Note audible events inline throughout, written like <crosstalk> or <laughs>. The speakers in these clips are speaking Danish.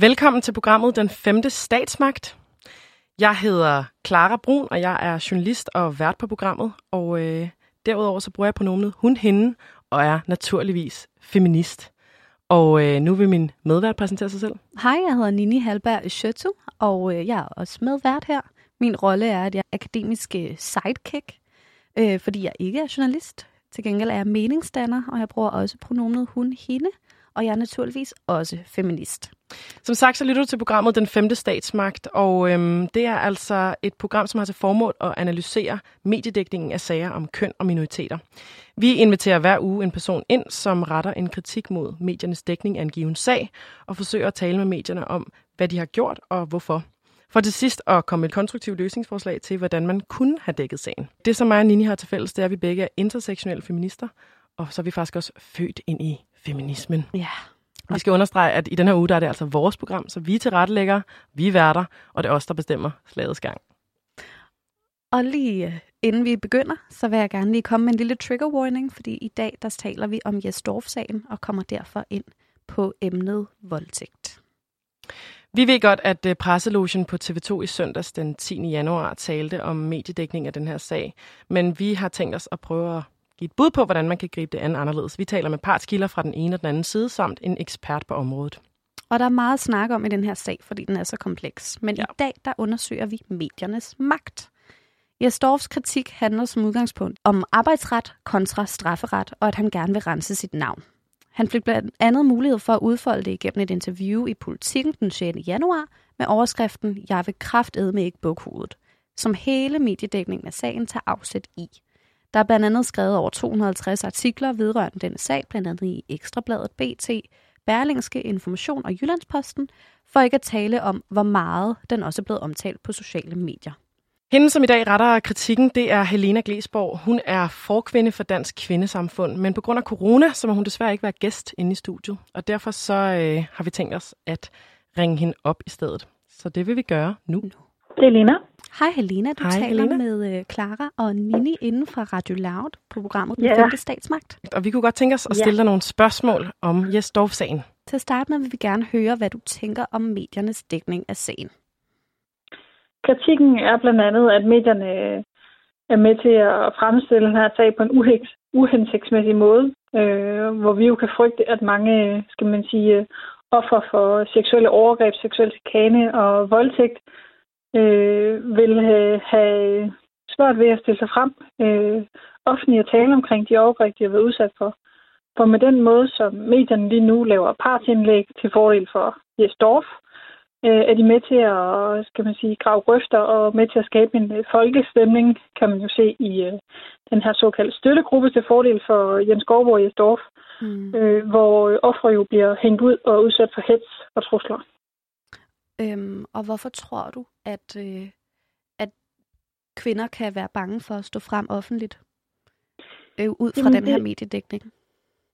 Velkommen til programmet Den Femte Statsmagt. Jeg hedder Clara Brun, og jeg er journalist og vært på programmet. Og øh, derudover så bruger jeg pronomenet hun, hende, og er naturligvis feminist. Og øh, nu vil min medvært præsentere sig selv. Hej, jeg hedder Nini Halberg Schøttu, og øh, jeg er også medvært her. Min rolle er, at jeg er akademisk øh, sidekick, øh, fordi jeg ikke er journalist. Til gengæld er jeg meningsdanner, og jeg bruger også pronomenet hun, hende, og jeg er naturligvis også feminist. Som sagt, så lytter du til programmet Den Femte Statsmagt, og øhm, det er altså et program, som har til formål at analysere mediedækningen af sager om køn og minoriteter. Vi inviterer hver uge en person ind, som retter en kritik mod mediernes dækning af en given sag, og forsøger at tale med medierne om, hvad de har gjort og hvorfor. For til sidst at komme et konstruktivt løsningsforslag til, hvordan man kunne have dækket sagen. Det, som mig og Nini har til fælles, det er, at vi begge er intersektionelle feminister, og så er vi faktisk også født ind i feminismen. Ja. Vi skal understrege, at i den her uge, der er det altså vores program, så vi er tilrettelægger, vi er værter, og det er os, der bestemmer slagets gang. Og lige øh, inden vi begynder, så vil jeg gerne lige komme med en lille trigger warning, fordi i dag der taler vi om Jes sagen og kommer derfor ind på emnet voldtægt. Vi ved godt, at øh, presselogen på TV2 i søndags den 10. januar talte om mediedækning af den her sag, men vi har tænkt os at prøve at give et bud på, hvordan man kan gribe det an anderledes. Vi taler med partskilder fra den ene og den anden side, samt en ekspert på området. Og der er meget snak om i den her sag, fordi den er så kompleks. Men ja. i dag, der undersøger vi mediernes magt. Jesdorfs kritik handler som udgangspunkt om arbejdsret kontra strafferet, og at han gerne vil rense sit navn. Han fik blandt andet mulighed for at udfolde det igennem et interview i Politiken den 6. januar med overskriften Jeg vil kraftedme ikke bukhovedet, som hele mediedækningen af sagen tager afsæt i. Der er blandt andet skrevet over 250 artikler vedrørende den sag, blandt andet i Ekstrabladet, BT, Berlingske Information og Jyllandsposten, for ikke at tale om, hvor meget den også er blevet omtalt på sociale medier. Hende, som i dag retter kritikken, det er Helena Glesborg. Hun er forkvinde for Dansk Kvindesamfund, men på grund af corona, så må hun desværre ikke være gæst inde i studiet. Og derfor så øh, har vi tænkt os at ringe hende op i stedet. Så det vil vi gøre nu. Det er Lena. Hej Helena, du Hej, taler Helena. med uh, Clara og Nini inden fra Radio Loud på programmet Den. Femte Statsmagt. Og vi kunne godt tænke os at stille dig nogle spørgsmål om Jes Dorf-sagen. Til at starte med vil vi gerne høre, hvad du tænker om mediernes dækning af sagen. Kritikken er blandt andet, at medierne er med til at fremstille den her sag på en uheks, uhensigtsmæssig måde, øh, hvor vi jo kan frygte, at mange, skal man sige, offer for seksuelle overgreb, seksuel chikane og voldtægt øh, vil have, have svært ved at stille sig frem øh, offentligt og tale omkring de overgreb, de har været udsat for. For med den måde, som medierne lige nu laver partsindlæg til fordel for Jes Dorf, øh, er de med til at, skal man sige, grave grøfter og med til at skabe en øh, folkestemning, kan man jo se i øh, den her såkaldte støttegruppe til fordel for Jens Gårdborg og Jes Dorf, Mm. øh, hvor øh, ofre jo bliver hængt ud og udsat for hets og trusler. Øhm, og hvorfor tror du, at, øh, at kvinder kan være bange for at stå frem offentligt? Øh, ud fra Jamen, den her det- mediedækning.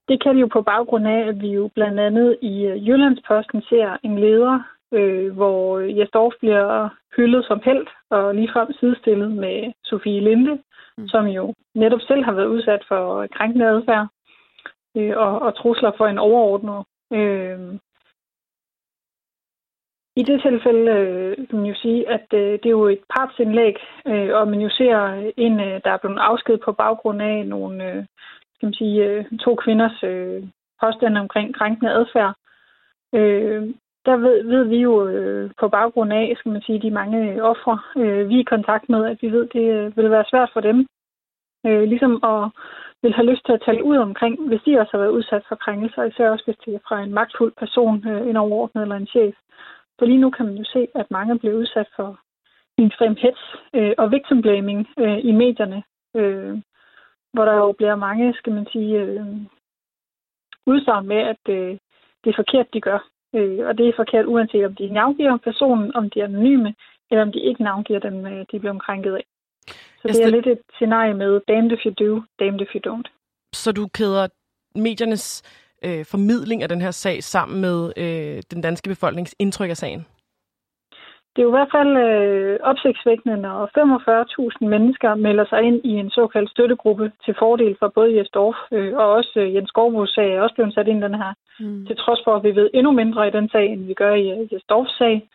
Det kan vi jo på baggrund af, at vi jo blandt andet i øh, Jyllandsposten ser en leder, øh, hvor Jes Dorf bliver hyldet som held og ligefrem sidestillet med Sofie Linde, mm. som jo netop selv har været udsat for krænkende adfærd øh, og, og trusler for en overordnet. Øh, i det tilfælde øh, kan man jo sige, at øh, det er jo et partsindlæg, øh, og man jo ser en, øh, der er blevet afskedet på baggrund af nogle øh, skal man sige, øh, to kvinders øh, påstande omkring krænkende adfærd. Øh, der ved, ved vi jo øh, på baggrund af, skal man sige, de mange ofre, øh, vi er i kontakt med, at vi ved, det øh, vil være svært for dem, øh, ligesom at vil have lyst til at tale ud omkring, hvis de også har været udsat for krænkelser, især også hvis det er fra en magtfuld person, øh, en overordnet eller en chef. For lige nu kan man jo se, at mange bliver udsat for en ekstrem hets øh, og victim blaming øh, i medierne, øh, hvor der jo bliver mange, skal man sige, øh, udsagn med, at øh, det er forkert, de gør. Øh, og det er forkert, uanset om de navngiver personen, om de er anonyme, eller om de ikke navngiver dem, øh, de bliver krænket af. Så det er lidt et scenarie med damned if you do, damned if you don't. Så du kæder mediernes øh, formidling af den her sag sammen med øh, den danske befolknings indtryk af sagen? det er jo i hvert fald øh, opsigtsvækkende, når 45.000 mennesker melder sig ind i en såkaldt støttegruppe til fordel for både Jes Dorf øh, og også øh, Jens Skovbos sag er også blevet sat ind i den her. Mm. Til trods for, at vi ved endnu mindre i den sag, end vi gør i øh, Jes Dorfs sag.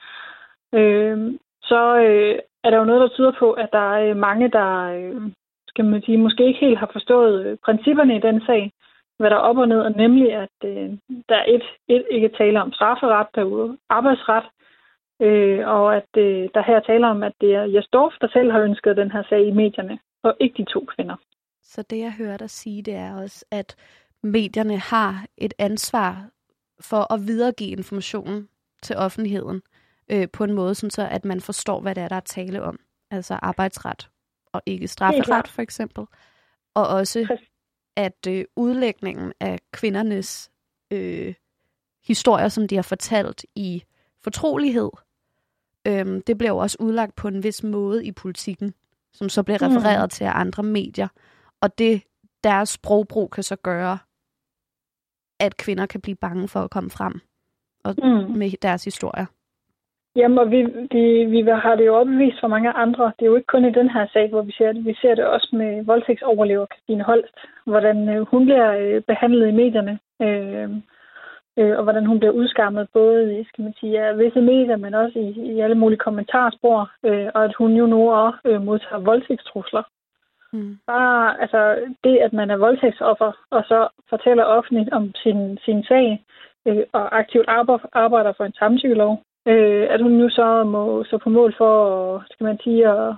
Øh, så øh, er der jo noget, der tyder på, at der er mange, der øh, skal man sige, måske ikke helt har forstået øh, principperne i den sag, hvad der er op og ned, og nemlig at øh, der er et, et ikke tale om strafferet, der er arbejdsret, øh, og at øh, der her taler om, at det er Jes Dorf, der selv har ønsket den her sag i medierne, og ikke de to kvinder. Så det, jeg hører dig sige, det er også, at medierne har et ansvar for at videregive information til offentligheden øh, på en måde, sådan så at man forstår, hvad det er, der er tale om. Altså arbejdsret og ikke strafferet, for eksempel. Og også, at øh, udlægningen af kvindernes øh, historier, som de har fortalt i fortrolighed, øh, det bliver jo også udlagt på en vis måde i politikken, som så bliver refereret mm. til af andre medier. Og det deres sprogbrug kan så gøre, at kvinder kan blive bange for at komme frem og mm. med deres historier. Jamen, og vi, vi, vi har det jo opvist for mange andre. Det er jo ikke kun i den her sag, hvor vi ser det. Vi ser det også med voldtægtsoverlever Christine Holst, hvordan øh, hun bliver øh, behandlet i medierne, øh, øh, og hvordan hun bliver udskammet både i skal man sige, af visse medier, men også i, i alle mulige kommentarspor, øh, og at hun jo nu også øh, modtager voldtægtstrusler. Mm. Bare altså, det, at man er voldtægtsoffer, og så fortæller offentligt om sin, sin sag, øh, og aktivt arbejder for en samtykkelov, Øh, at hun nu så må så på mål for, skal man sige, at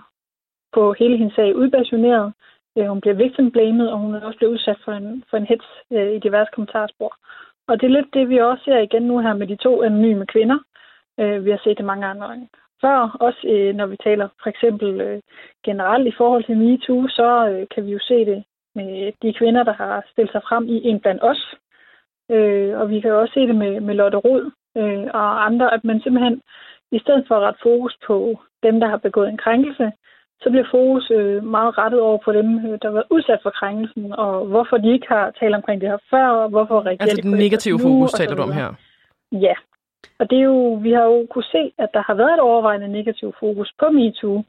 få hele hendes sag udbasioneret. Øh, hun bliver victim blamed, og hun er også blevet udsat for en, for en hets øh, i diverse kommentarspor. Og det er lidt det, vi også ser igen nu her med de to anonyme kvinder. Øh, vi har set det mange andre gange før. Også øh, når vi taler for eksempel øh, generelt i forhold til MeToo, så øh, kan vi jo se det med de kvinder, der har stillet sig frem i en blandt os. Øh, og vi kan jo også se det med, med Lotte Rod, øh, og andre, at man simpelthen, i stedet for at rette fokus på dem, der har begået en krænkelse, så bliver fokus øh, meget rettet over på dem, øh, der var udsat for krænkelsen, og hvorfor de ikke har talt omkring det her før, og hvorfor reagerer Altså den negative fokus taler du om her? Ja, og det er jo, vi har jo kunne se, at der har været et overvejende negativ fokus på MeToo.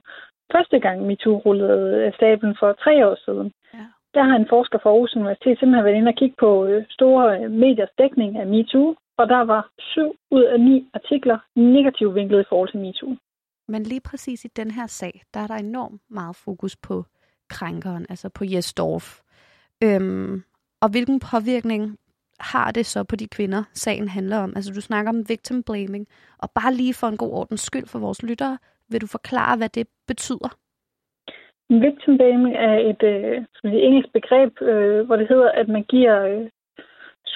Første gang MeToo rullede stablen for tre år siden. Ja. Der har en forsker fra Aarhus Universitet simpelthen været inde og kigge på øh, store mediers dækning af MeToo, og der var syv ud af ni artikler negativt vinklet i forhold til MeToo. Men lige præcis i den her sag, der er der enormt meget fokus på krænkeren, altså på Jes Dorf. Øhm, og hvilken påvirkning har det så på de kvinder, sagen handler om? Altså du snakker om victim blaming, og bare lige for en god ordens skyld for vores lyttere, vil du forklare, hvad det betyder? Victim blaming er et øh, engelsk begreb, øh, hvor det hedder, at man giver øh,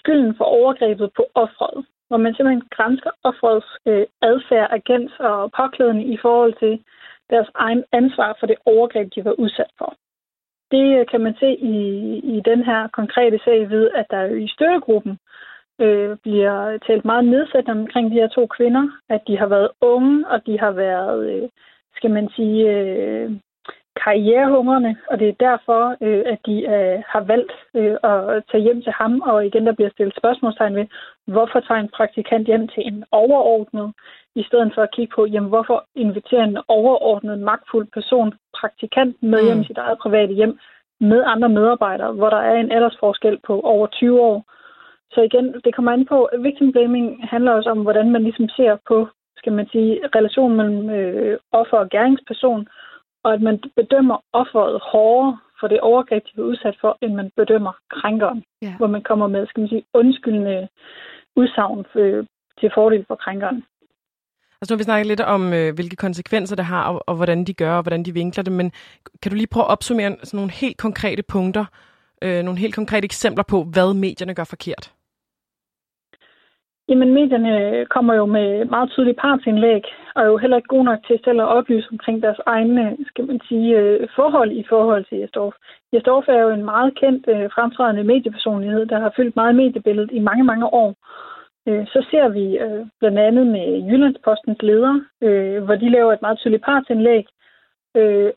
skylden for overgrebet på offret, hvor man simpelthen grænsker offrets øh, adfærd, agens og påklædning i forhold til deres egen ansvar for det overgreb, de var udsat for. Det øh, kan man se i, i den her konkrete sag ved, at der i støttegruppen øh, bliver talt meget nedsættende omkring de her to kvinder, at de har været unge, og de har været, øh, skal man sige, øh, karrierehungrende, og det er derfor, øh, at de øh, har valgt øh, at tage hjem til ham, og igen der bliver stillet spørgsmålstegn ved, hvorfor tager en praktikant hjem til en overordnet, i stedet for at kigge på, jamen, hvorfor inviterer en overordnet, magtfuld person praktikant med hjem i sit eget private hjem med andre medarbejdere, hvor der er en aldersforskel på over 20 år. Så igen, det kommer an på, victim blaming handler også om, hvordan man ligesom ser på, skal man sige, relationen mellem øh, offer og gerningsperson, og at man bedømmer offeret hårdere for det overgreb, de er udsat for, end man bedømmer krænkeren. Ja. Hvor man kommer med, skal man sige, undskyldende udsagn for, til fordel for krænkeren. Altså nu har vi snakket lidt om, øh, hvilke konsekvenser det har, og, og hvordan de gør, og hvordan de vinkler det, men kan du lige prøve at opsummere sådan nogle helt konkrete punkter, øh, nogle helt konkrete eksempler på, hvad medierne gør forkert? Jamen, medierne kommer jo med meget tydelige partsindlæg, og er jo heller ikke gode nok til selv at oplyse omkring deres egne, skal man sige, øh, forhold i forhold til Jesdorf. Jesdorf er jo en meget kendt, øh, fremtrædende mediepersonlighed, der har fyldt meget mediebilledet i mange, mange år. Øh, så ser vi blandt andet med Jyllandspostens leder, hvor de laver et meget tydeligt partsindlæg,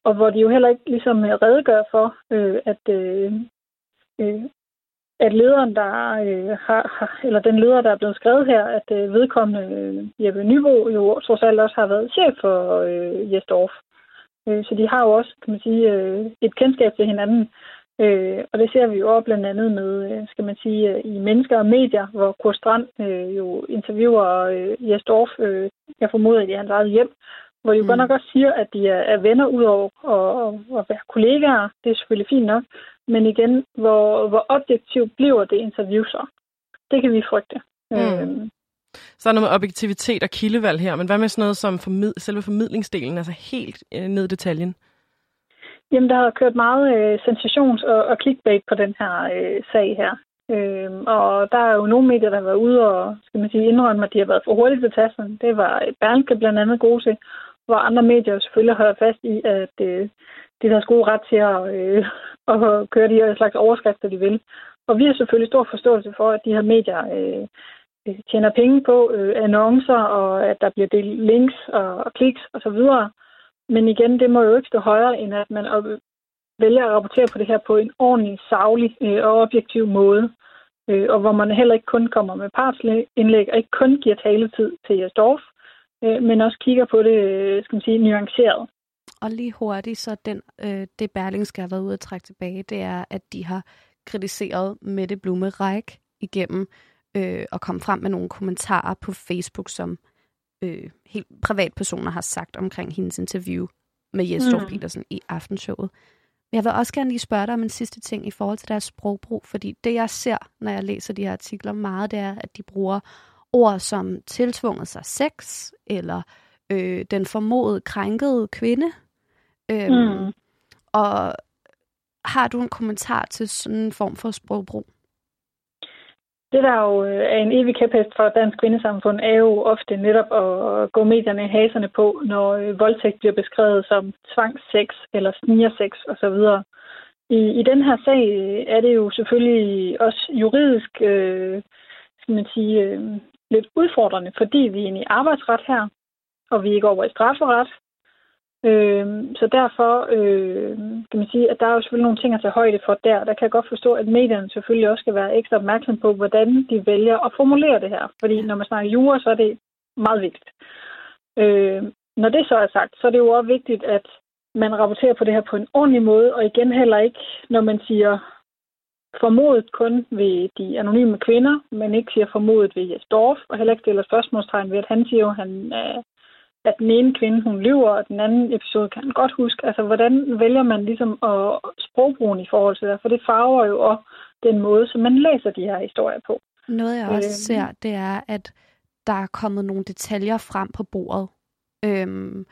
og hvor de jo heller ikke ligesom redegør for, at at lederen, der øh, har, har, eller den leder, der er blevet skrevet her, at øh, vedkommende øh, Jeppe Nybo jo trods alt også har været chef for øh, Jesdorf. Øh, så de har jo også, kan man sige, øh, et kendskab til hinanden. Øh, og det ser vi jo også blandt andet med, øh, skal man sige, øh, i Mennesker og Medier, hvor Kurt Strand øh, jo interviewer øh, Jesdorf, øh, jeg formoder, i hans eget hjem, hvor de jo mm. godt nok også siger, at de er, er venner ud over at være kollegaer. Det er selvfølgelig fint nok. Men igen, hvor, hvor objektivt bliver det interview så? Det kan vi frygte. Mm. Øhm. Så er noget med objektivitet og kildevalg her, men hvad med sådan noget som formid- selve formidlingsdelen, altså helt øh, ned i detaljen? Jamen, der har kørt meget øh, sensations- og, og clickbait på den her øh, sag her. Øhm, og der er jo nogle medier, der har været ude og skal man sige, indrømme, at de har været for hurtigt til tassen. Det var Berlingske blandt andet gode til hvor andre medier selvfølgelig holder fast i, at øh, det er deres gode ret til at, øh, <laughs> at køre de her slags overskrifter, de vil. Og vi har selvfølgelig stor forståelse for, at de her medier øh, øh tjener penge på øh, annoncer, og at der bliver delt links og, og kliks osv. Men igen, det må jo ikke stå højere, end at man op, vælger at rapportere på det her på en ordentlig, savlig øh, og objektiv måde. Øh, og hvor man heller ikke kun kommer med partsindlæg, og ikke kun giver taletid til Jesdorf, Dorf, øh, men også kigger på det, øh, skal man sige, nuanceret. Og lige hurtigt, så den, øh, det Berlingske har været ude at trække tilbage, det er, at de har kritiseret Mette Blume Ræk igennem øh, og kom frem med nogle kommentarer på Facebook, som øh, helt privatpersoner har sagt omkring hendes interview med Jes mm. Petersen i aftenshowet. Men jeg vil også gerne lige spørge dig om en sidste ting i forhold til deres sprogbrug, fordi det jeg ser, når jeg læser de her artikler meget, det er, at de bruger ord som tiltvunget sig sex, eller øh, den formodede krænkede kvinde. Øhm, mm. Og har du en kommentar til sådan en form for sprogbrug? Det, der jo øh, er en evig kæphest for dansk kvindesamfund, er jo ofte netop at gå medierne i haserne på, når øh, voldtægt bliver beskrevet som tvangssex eller snigersex osv. I, I den her sag øh, er det jo selvfølgelig også juridisk, øh, skal man sige, øh, lidt udfordrende, fordi vi er inde i arbejdsret her, og vi er ikke over i strafferet. Øh, så derfor øh, kan man sige, at der er jo selvfølgelig nogle ting at tage højde for der. Der kan jeg godt forstå, at medierne selvfølgelig også skal være ekstra opmærksom på, hvordan de vælger at formulere det her. Fordi når man snakker jura, så er det meget vigtigt. Øh, når det så er sagt, så er det jo også vigtigt, at man rapporterer på det her på en ordentlig måde, og igen heller ikke, når man siger formodet kun ved de anonyme kvinder, men ikke siger formodet ved Jes Dorf, og heller ikke stiller spørgsmålstegn ved, at han siger, at, han, at den ene kvinde, hun lyver, og den anden episode kan han godt huske. Altså, hvordan vælger man ligesom at sprogbrugen i forhold til det? For det farver jo også den måde, som man læser de her historier på. Noget, jeg også øh, ser, det er, at der er kommet nogle detaljer frem på bordet. Øhm,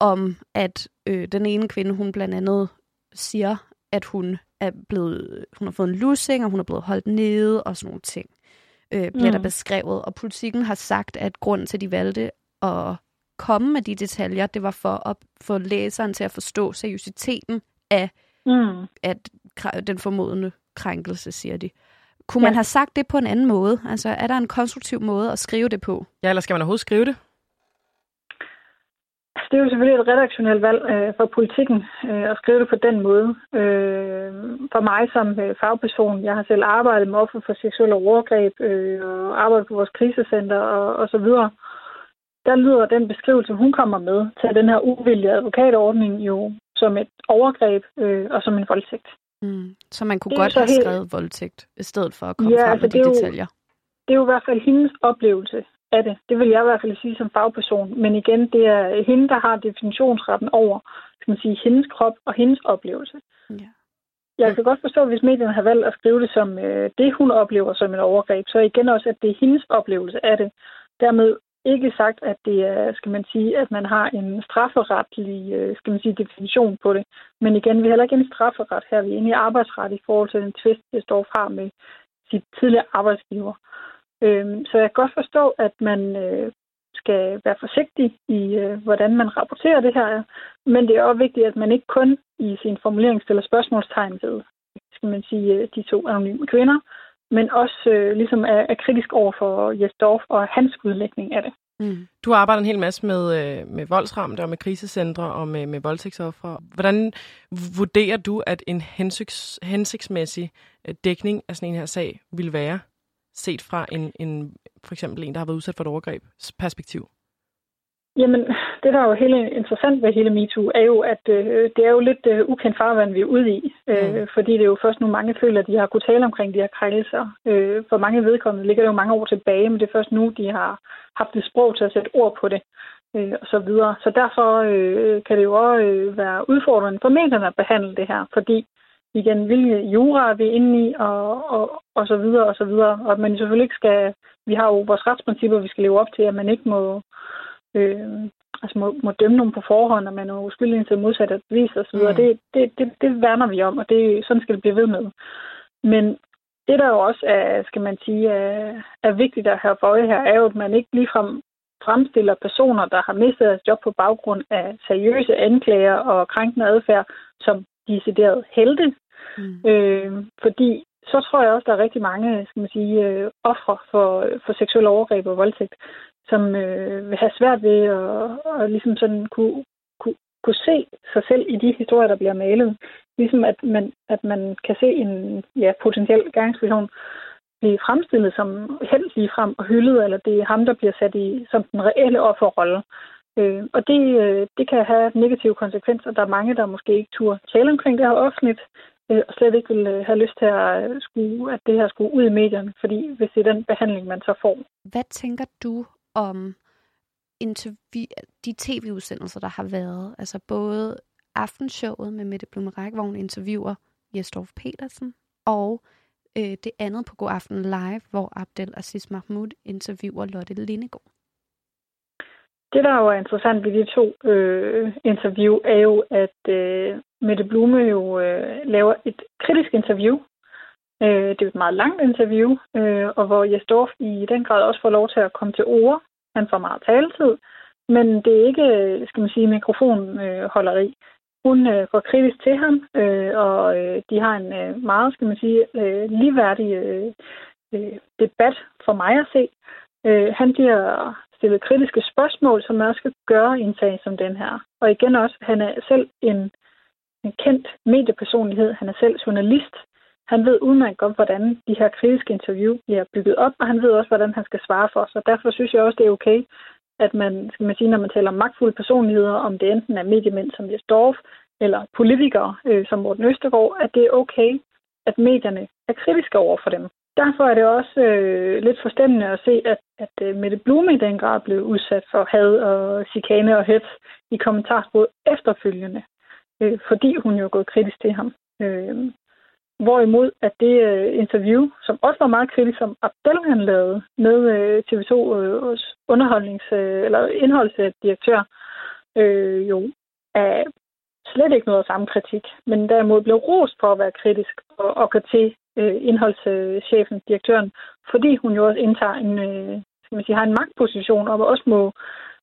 om at øh, den ene kvinde, hun blandt andet siger, at hun er blevet, hun har fået en lussing, og hun er blevet holdt nede, og sådan nogle ting øh, bliver mm. der beskrevet. Og politikken har sagt, at grunden til, at de valgte at komme med de detaljer, det var for at få læseren til at forstå seriøsiteten af mm. at, den formodende krænkelse, siger de. Kunne ja. man have sagt det på en anden måde? Altså, er der en konstruktiv måde at skrive det på? Ja, eller skal man overhovedet skrive det? det er jo selvfølgelig et redaktionelt valg øh, for politikken øh, at skrive det på den måde. Øh, for mig som øh, fagperson, jeg har selv arbejdet med offer for seksuelle overgreb øh, og arbejdet på vores krisecenter og, og så videre. Der lyder den beskrivelse, hun kommer med til den her uvillige advokatordning jo som et overgreb øh, og som en voldtægt. Mm. Så man kunne det godt have helt... skrevet voldtægt, i stedet for at komme ja, frem altså med de detaljer. Jo, det er jo i hvert fald hendes oplevelse af det. Det vil jeg i hvert fald sige som fagperson. Men igen, det er hende, der har definitionsretten over skal man sige, hendes krop og hendes oplevelse. Ja. Jeg kan godt forstå, hvis medierne har valgt at skrive det som øh, det, hun oplever som et overgreb, så igen også, at det er hendes oplevelse af det. Dermed ikke sagt, at det er, skal man sige, at man har en strafferetlig, øh, skal man sige, definition på det. Men igen, vi har heller ikke en strafferet her. Vi er inde i arbejdsret i forhold til den tvist, det står fra med sit tidligere arbejdsgiver. Øhm, så jeg kan godt forstå, at man øh, skal være forsigtig i, øh, hvordan man rapporterer det her. Men det er også vigtigt, at man ikke kun i sin formulering stiller spørgsmålstegn ved, skal man sige, øh, de to anonyme kvinder, men også øh, ligesom er, er kritisk over for Jesdorf og hans udlægning af det. Mm. Du arbejder en hel masse med, øh, med voldsramte og med krisecentre og med, med voldtægtsoffre. Hvordan vurderer du, at en hensigts, hensigtsmæssig øh, dækning af sådan en her sag vil være, set fra en, en, for eksempel en, der har været udsat for et overgreb perspektiv? Jamen, det der er jo helt interessant ved hele MeToo, er jo, at øh, det er jo lidt øh, ukendt farvand, vi er ude i. Øh, mm. Fordi det er jo først nu mange føler, at de har kunnet tale omkring de her krænkelser. Øh, for mange vedkommende ligger det jo mange år tilbage, men det er først nu, de har haft et sprog til at sætte ord på det. Øh, og så videre. Så derfor øh, kan det jo også øh, være udfordrende for medierne at behandle det her, fordi igen, hvilke jura er vi inde i, og, og, og så videre, og så videre. Og man selvfølgelig ikke skal, vi har jo vores retsprincipper, vi skal leve op til, at man ikke må, øh, altså må, må dømme nogen på forhånd, og man er uskyldig indtil modsat at bevise osv. Mm. Det, det, det, det værner vi om, og det, sådan skal det blive ved med. Men det, der jo også er, skal man sige, er, er vigtigt at have for øje her, er jo, at man ikke ligefrem fremstiller personer, der har mistet deres job på baggrund af seriøse anklager og krænkende adfærd, som decideret helte. Mm. Øh, fordi så tror jeg også, der er rigtig mange skal man sige, øh, ofre for, for seksuelle overgreb og voldtægt, som øh, vil have svært ved at, at ligesom sådan kunne, kunne, kunne se sig selv i de historier, der bliver malet. Ligesom at man, at man kan se en ja, potentiel gerningsperson blive fremstillet som helt lige frem og hyldet, eller det er ham, der bliver sat i som den reelle offerrolle. Øh, og det, øh, det kan have negative konsekvenser. Der er mange, der måske ikke turde tale omkring det her offentligt, øh, og slet ikke vil øh, have lyst til at, øh, skulle, at det her skulle ud i medierne, fordi hvis det er den behandling, man så får. Hvad tænker du om de tv-udsendelser, der har været. Altså både aftenshowet med Mette Blumeræk, hvor hun interviewer Jesdorf Petersen, og øh, det andet på God Aften Live, hvor Abdel Aziz Mahmoud interviewer Lotte Lindegård. Det, der jo er interessant ved de to øh, interview, er jo, at øh, Mette Blume jo øh, laver et kritisk interview Øh, det er et meget langt interview, øh, og hvor Jesdorf i den grad også får lov til at komme til ord. Han får meget taletid, men det er ikke, skal man sige, mikrofonholderi. Hun øh, går kritisk til ham, øh, og øh, de har en øh, meget, skal man sige, øh, ligeværdig øh, øh, debat for mig at se. Øh, han bliver stillet kritiske spørgsmål, som man også skal gøre i en sag som den her. Og igen også, han er selv en, en kendt mediepersonlighed. Han er selv journalist. Han ved udmærket godt, hvordan de her kritiske interview bliver bygget op, og han ved også, hvordan han skal svare for Så Derfor synes jeg også, det er okay, at man, skal man sige, når man taler om magtfulde personligheder, om det enten er mediemænd som Jes Dorf, eller politikere øh, som Morten Østergaard, at det er okay, at medierne er kritiske over for dem. Derfor er det også øh, lidt forstemmende at se, at, at øh, Mette Blume i den grad blev udsat for had og chikane og hets i kommentarspor efterfølgende, øh, fordi hun jo er gået kritisk til ham. Øh, Hvorimod at det øh, interview, som også var meget kritisk, som Abdel han lavede med øh, TV2 øh, underholdnings- øh, eller indholdsdirektør, øh, jo er slet ikke noget af samme kritik, men derimod blev rost for at være kritisk og, og gå til øh, indholdschefen, direktøren, fordi hun jo også indtager en, øh, skal man sige, har en magtposition, og også må,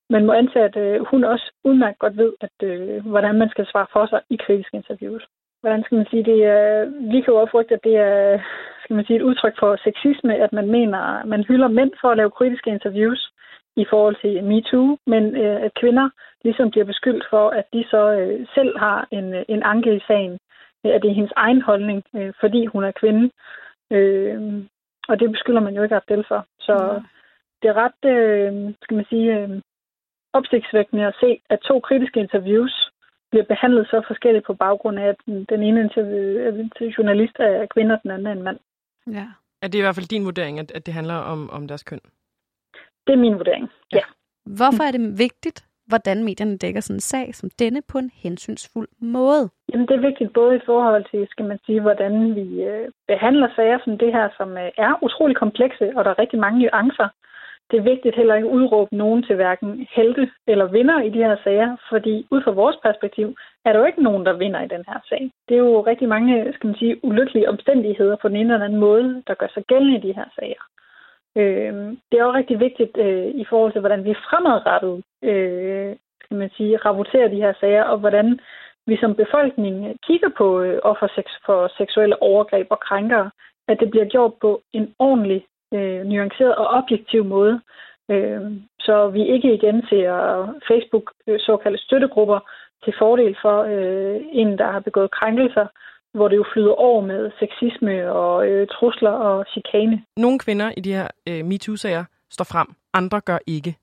man må antage, at øh, hun også udmærket godt ved, at, øh, hvordan man skal svare for sig i kritiske interviews hvordan skal man sige, det er, vi kan jo frygte, at det er skal man sige, et udtryk for sexisme, at man mener, man hylder mænd for at lave kritiske interviews i forhold til MeToo, men øh, at kvinder ligesom bliver beskyldt for, at de så øh, selv har en, en anke i sagen, at det er hendes egen holdning, øh, fordi hun er kvinde. Øh, og det beskylder man jo ikke Abdel for. Så ja. det er ret, øh, skal man sige, øh, opsigtsvækkende at se, at to kritiske interviews bliver behandlet så forskelligt på baggrund af, at den, den ene journalist er kvinde, og den anden er en mand. Ja. Er det i hvert fald din vurdering, at, at det handler om, om deres køn? Det er min vurdering, ja. ja. Hvorfor er det vigtigt, hvordan medierne dækker sådan en sag som denne på en hensynsfuld måde? Jamen, det er vigtigt både i forhold til, skal man sige, hvordan vi øh, behandler sager som det her, som øh, er utrolig komplekse, og der er rigtig mange nuancer det er vigtigt heller ikke at udråbe nogen til hverken helte eller vinder i de her sager, fordi ud fra vores perspektiv er der jo ikke nogen, der vinder i den her sag. Det er jo rigtig mange, skal man sige, ulykkelige omstændigheder på den ene eller anden måde, der gør sig gældende i de her sager. Øh, det er også rigtig vigtigt øh, i forhold til, hvordan vi fremadrettet øh, skal man sige, rapporterer de her sager, og hvordan vi som befolkning kigger på øh, offer for seksuelle overgreb og krænkere, at det bliver gjort på en ordentlig øh, nuanceret og objektiv måde, øh, så vi ikke igen ser Facebook øh, såkaldte støttegrupper til fordel for øh, en, der har begået krænkelser, hvor det jo flyder over med sexisme og øh, trusler og chikane. Nogle kvinder i de her øh, MeToo-sager står frem, andre gør ikke.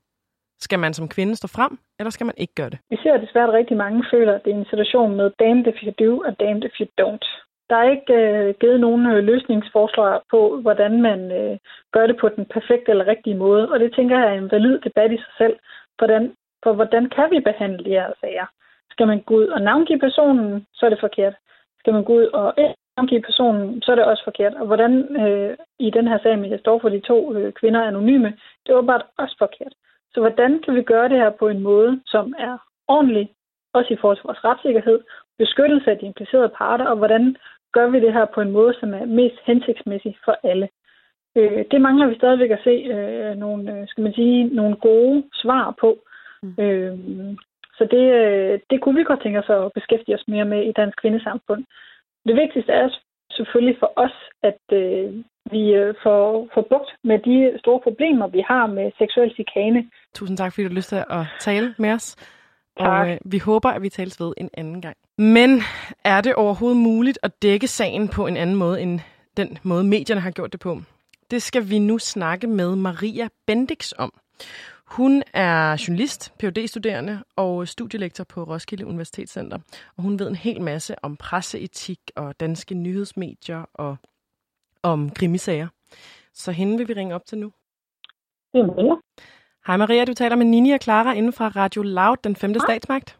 Skal man som kvinde stå frem, eller skal man ikke gøre det? Vi ser desværre, at rigtig mange føler, at det er en situation med damned if you do og damned if you don't. Der er ikke øh, givet nogen øh, løsningsforslag på, hvordan man øh, gør det på den perfekte eller rigtige måde, og det tænker jeg er en valid debat i sig selv. Hvordan, for hvordan kan vi behandle de her sager? Skal man gå ud og navngive personen, så er det forkert. Skal man gå ud og navngive personen, så er det også forkert. Og hvordan øh, i den her sag, jeg står for de to øh, kvinder anonyme, det er åbenbart også forkert. Så hvordan kan vi gøre det her på en måde, som er ordentlig, også i forhold til vores retssikkerhed, beskyttelse af de implicerede parter, og hvordan gør vi det her på en måde, som er mest hensigtsmæssig for alle? Øh, det mangler vi stadigvæk at se øh, nogle, øh, skal man sige, nogle gode svar på. Mm. Øh, så det, øh, det kunne vi godt tænke os at beskæftige os mere med i dansk kvindesamfund. Det vigtigste er selvfølgelig for os, at øh, vi øh, får, får bugt med de store problemer, vi har med seksuel chikane. Tusind tak, fordi du har lyst til at tale med os. Tak. Og øh, vi håber, at vi tales ved en anden gang. Men er det overhovedet muligt at dække sagen på en anden måde, end den måde, medierne har gjort det på? Det skal vi nu snakke med Maria Bendix om. Hun er journalist, phd studerende og studielektor på Roskilde Universitetscenter. Og hun ved en hel masse om presseetik og danske nyhedsmedier og om krimisager. Så hende vil vi ringe op til nu. Det er Maria. Hej Maria, du taler med Nini og Clara inden fra Radio Loud, den femte Hej. statsmagt.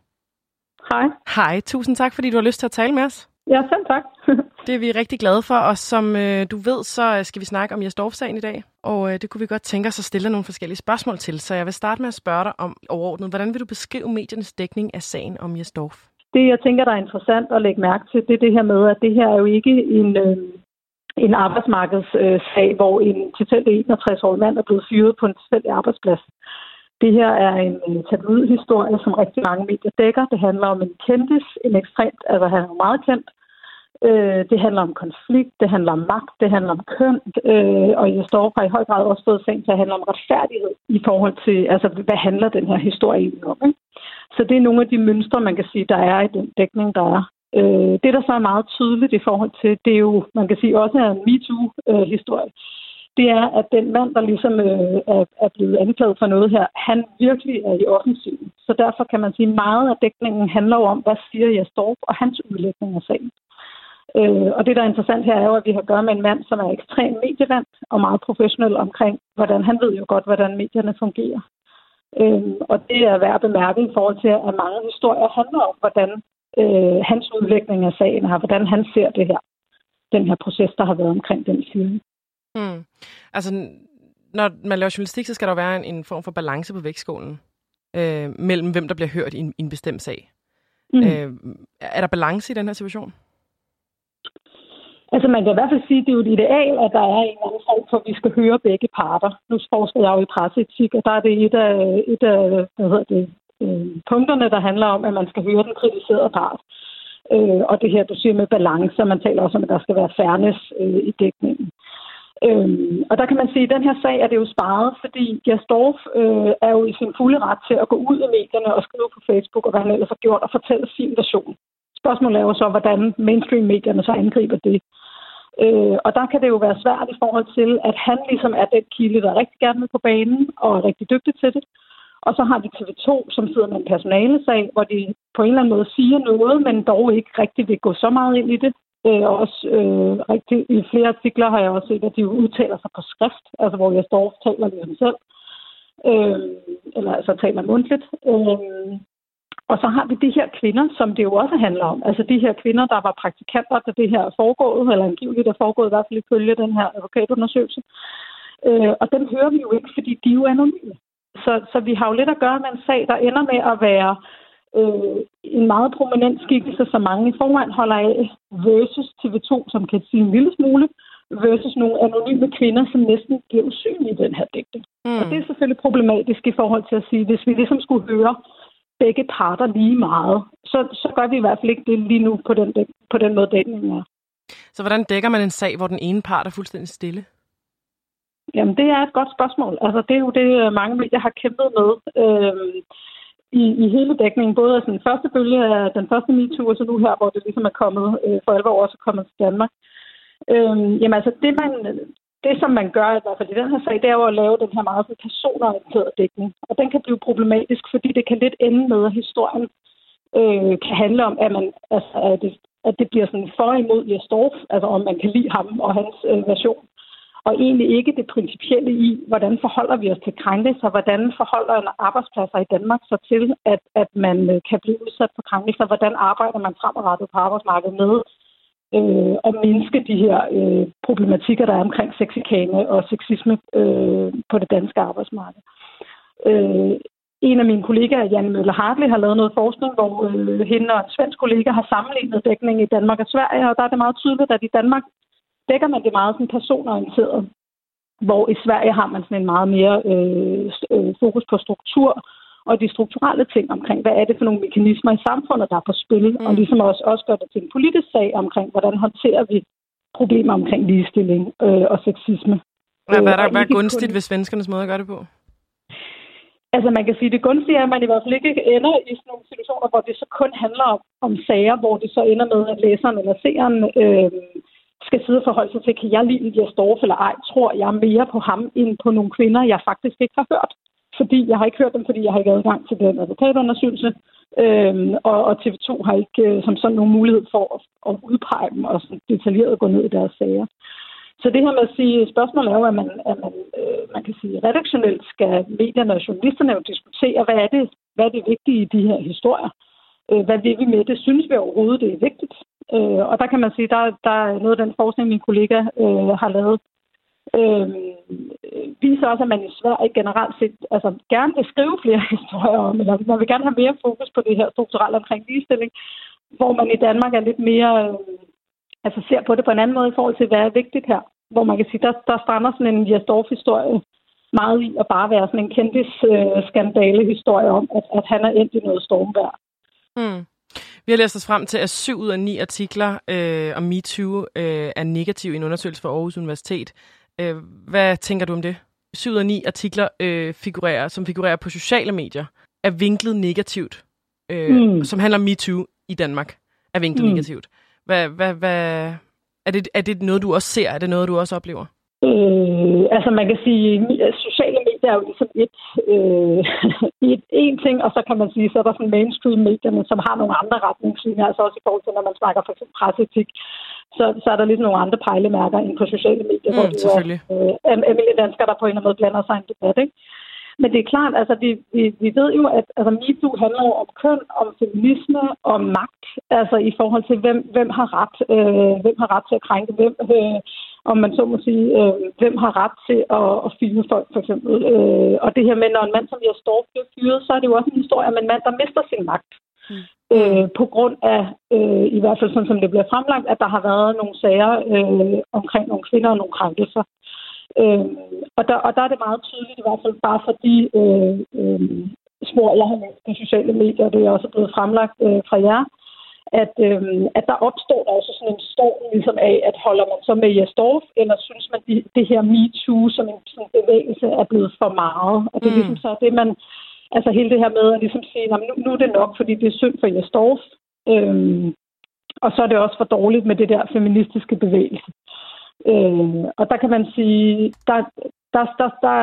Hej. Hej, tusind tak, fordi du har lyst til at tale med os. Ja, selv tak. <laughs> det er vi rigtig glade for, og som øh, du ved, så skal vi snakke om Jesdorf-sagen i dag, og øh, det kunne vi godt tænke os at stille nogle forskellige spørgsmål til. Så jeg vil starte med at spørge dig om overordnet, hvordan vil du beskrive mediernes dækning af sagen om Jesdorf? Det, jeg tænker, der er interessant at lægge mærke til, det er det her med, at det her er jo ikke en, øh, en arbejdsmarkedssag, øh, hvor en tilfældig 61-årig mand er blevet fyret på en tilfældig arbejdsplads. Det her er en øh, tabloidhistorie, som rigtig mange medier dækker. Det handler om en kendis, en ekstremt, altså han er meget kendt. Øh, det handler om konflikt, det handler om magt, det handler om køn, øh, og jeg står fra i høj grad også fået sagen til at handle om retfærdighed i forhold til, altså hvad handler den her historie egentlig om. Ikke? Så det er nogle af de mønstre, man kan sige, der er i den dækning, der er. Øh, det, der så er meget tydeligt i forhold til, det er jo, man kan sige, også er en MeToo-historie. Det er, at den mand, der ligesom øh, er, er blevet anklaget for noget her, han virkelig er i offensiven. Så derfor kan man sige, at meget af dækningen handler om, hvad siger jeg står og hans udlægning af sagen. Øh, og det, der er interessant her, er jo, at vi har at gøre med en mand, som er ekstremt medievand og meget professionel omkring, hvordan han ved jo godt, hvordan medierne fungerer. Øh, og det er værd at bemærke i forhold til, at mange historier handler om, hvordan øh, hans udlægning af sagen har, hvordan han ser det her, den her proces, der har været omkring den fyring. Mm. Altså, når man laver journalistik, så skal der være en, en form for balance på vægtskålen øh, mellem hvem, der bliver hørt i en, i en bestemt sag. Mm. Øh, er der balance i den her situation? Altså man kan i hvert fald sige, at det er jo et ideal, at der er en eller anden form for, at vi skal høre begge parter. Nu forsker jeg jo i presseetik, og der er det et af, et af hvad hedder det, øh, punkterne, der handler om, at man skal høre den kritiserede part. Øh, og det her, du siger med balance, og man taler også om, at der skal være fairness øh, i dækningen. Øhm, og der kan man sige, at den her sag er det jo sparet, fordi Gerstorff øh, er jo i sin fulde ret til at gå ud af medierne og skrive på Facebook, og hvad han ellers har gjort, og fortælle sin version. Spørgsmålet er jo så, hvordan mainstream-medierne så angriber det. Øh, og der kan det jo være svært i forhold til, at han ligesom er den kilde, der rigtig gerne vil på banen og er rigtig dygtig til det. Og så har vi TV2, som sidder med en personalesag, hvor de på en eller anden måde siger noget, men dog ikke rigtig vil gå så meget ind i det. Øh, også øh, rigtig, i flere artikler har jeg også set, at de udtaler sig på skrift, altså hvor jeg står og taler lige selv. Øh, eller altså taler mundtligt. Øh, og så har vi de her kvinder, som det jo også handler om. Altså de her kvinder, der var praktikanter, da det her er foregået, eller angiveligt er foregået, i hvert fald ifølge den her advokatundersøgelse. Øh, og dem hører vi jo ikke, fordi de er jo anonyme. Så, så vi har jo lidt at gøre med en sag, der ender med at være øh, en meget prominent skikkelse, som mange i forvejen holder af, versus TV2, som kan sige en lille smule, versus nogle anonyme kvinder, som næsten bliver usynlige i den her dækning. Mm. Og det er selvfølgelig problematisk i forhold til at sige, hvis vi ligesom skulle høre begge parter lige meget, så, så gør vi i hvert fald ikke det lige nu på den, på den måde, dækningen er. Så hvordan dækker man en sag, hvor den ene part er fuldstændig stille? Jamen, det er et godt spørgsmål. Altså, det er jo det, øh, mange medier har kæmpet med øh, i, i hele dækningen. Både af den første bølge af den første MeToo, og så nu her, hvor det ligesom er kommet øh, for alvor også kommet til Danmark. Øh, jamen, altså, det, man, det, som man gør, i hvert fald i den her sag, det er jo at lave den her meget personorienterede dækning. Og den kan blive problematisk, fordi det kan lidt ende med, at historien øh, kan handle om, at, man, altså, at, det, at det bliver sådan for imod Jesdorf, altså om man kan lide ham og hans øh, version. Og egentlig ikke det principielle i, hvordan forholder vi os til krænkelser, hvordan forholder en arbejdspladser i Danmark så til, at, at man øh, kan blive udsat for krænkelser, hvordan arbejder man fremadrettet på arbejdsmarkedet med øh, at mindske de her øh, problematikker, der er omkring sexikane og sexisme øh, på det danske arbejdsmarked. Øh, en af mine kollegaer, Janne Møller Hartley, har lavet noget forskning, hvor øh, hende og en svensk kollega har sammenlignet dækning i Danmark og Sverige, og der er det meget tydeligt, at i Danmark dækker man det meget sådan personorienteret, hvor i Sverige har man sådan en meget mere øh, øh, fokus på struktur og de strukturelle ting omkring, hvad er det for nogle mekanismer i samfundet, der er på spil, mm. og ligesom også, også gør det til en politisk sag omkring, hvordan håndterer vi problemer omkring ligestilling øh, og sexisme. Hvad, hvad, er der, hvad er gunstigt kun... ved svenskernes måde at gøre det på? Altså man kan sige, det gunstige er, at man i hvert fald ikke ender i sådan nogle situationer, hvor det så kun handler om, om sager, hvor det så ender med, at læseren eller seeren øh, skal sidde og forholde sig til, kan jeg lide Jesdorf eller ej? Tror jeg mere på ham end på nogle kvinder, jeg faktisk ikke har hørt? Fordi jeg har ikke hørt dem, fordi jeg har ikke adgang til den advokatundersøgelse. Øhm, og, og TV2 har ikke øh, som sådan nogen mulighed for at, at udpege dem og sådan detaljeret gå ned i deres sager. Så det her med at sige, spørgsmålet er jo, at man, at man, øh, man kan sige, redaktionelt skal medierne og journalisterne jo diskutere, hvad er det, hvad er det vigtige i de her historier? Øh, hvad vil vi med det? Synes vi overhovedet, det er vigtigt? Øh, og der kan man sige, der, der er noget af den forskning, min kollega øh, har lavet, øh, viser også, at man i Sverige generelt set altså, gerne vil skrive flere <laughs> historier om, eller man vil gerne have mere fokus på det her strukturelle omkring ligestilling, hvor man i Danmark er lidt mere, øh, altså ser på det på en anden måde i forhold til, hvad er vigtigt her. Hvor man kan sige, der, der strander sådan en Jastorf-historie meget i at bare være sådan en kendtis øh, skandale-historie om, at, at han er endt i noget stormvær. Mm. Vi har læst os frem til, at 7 ud af 9 artikler øh, om MeToo øh, er negative i en undersøgelse fra Aarhus Universitet. Øh, hvad tænker du om det? 7 ud af 9 artikler, øh, figurerer, som figurerer på sociale medier, er vinklet negativt, øh, mm. som handler om MeToo i Danmark, er vinklet mm. negativt. Hvad, hvad, hvad, er, det, er det noget, du også ser? Er det noget, du også oplever? Øh, altså man kan sige, at medier er jo ligesom et, øh, <laughs> et, en ting, og så kan man sige, så er der sådan mainstream-medierne, som har nogle andre retningslinjer, altså også i forhold til, når man snakker for eksempel presseetik, så, så er der lidt nogle andre pejlemærker end på sociale medier, mm, hvor det er øh, almindelige danskere, der på en eller anden måde blander sig i en debat, ikke? Men det er klart, altså vi, vi, vi ved jo, at altså, MeToo handler om køn, om feminisme, om magt, altså i forhold til, hvem, hvem har ret, øh, hvem har ret til at krænke hvem, øh, om man så må sige, øh, hvem har ret til at, at filme folk, for eksempel. Øh, og det her med, når en mand som jeg står bliver fyret, så er det jo også en historie om en mand, der mister sin magt. Mm. Øh, på grund af, øh, i hvert fald sådan som det bliver fremlagt, at der har været nogle sager øh, omkring nogle kvinder og nogle krænkelser. Øh, og, der, og der er det meget tydeligt, i hvert fald bare for de øh, øh, spor, jeg har læst på sociale medier, og det er også blevet fremlagt øh, fra jer, at, øh, at der opstår der også sådan en storm ligesom af, at holder man så med Jesdorf, eller synes man, det, det her MeToo som en sådan bevægelse er blevet for meget. Og det er mm. ligesom så det, man, altså hele det her med at ligesom sige, nu, nu er det nok, fordi det er synd for Jesdorf, øh, og så er det også for dårligt med det der feministiske bevægelse. Øh, og der kan man sige, der, der, der, der,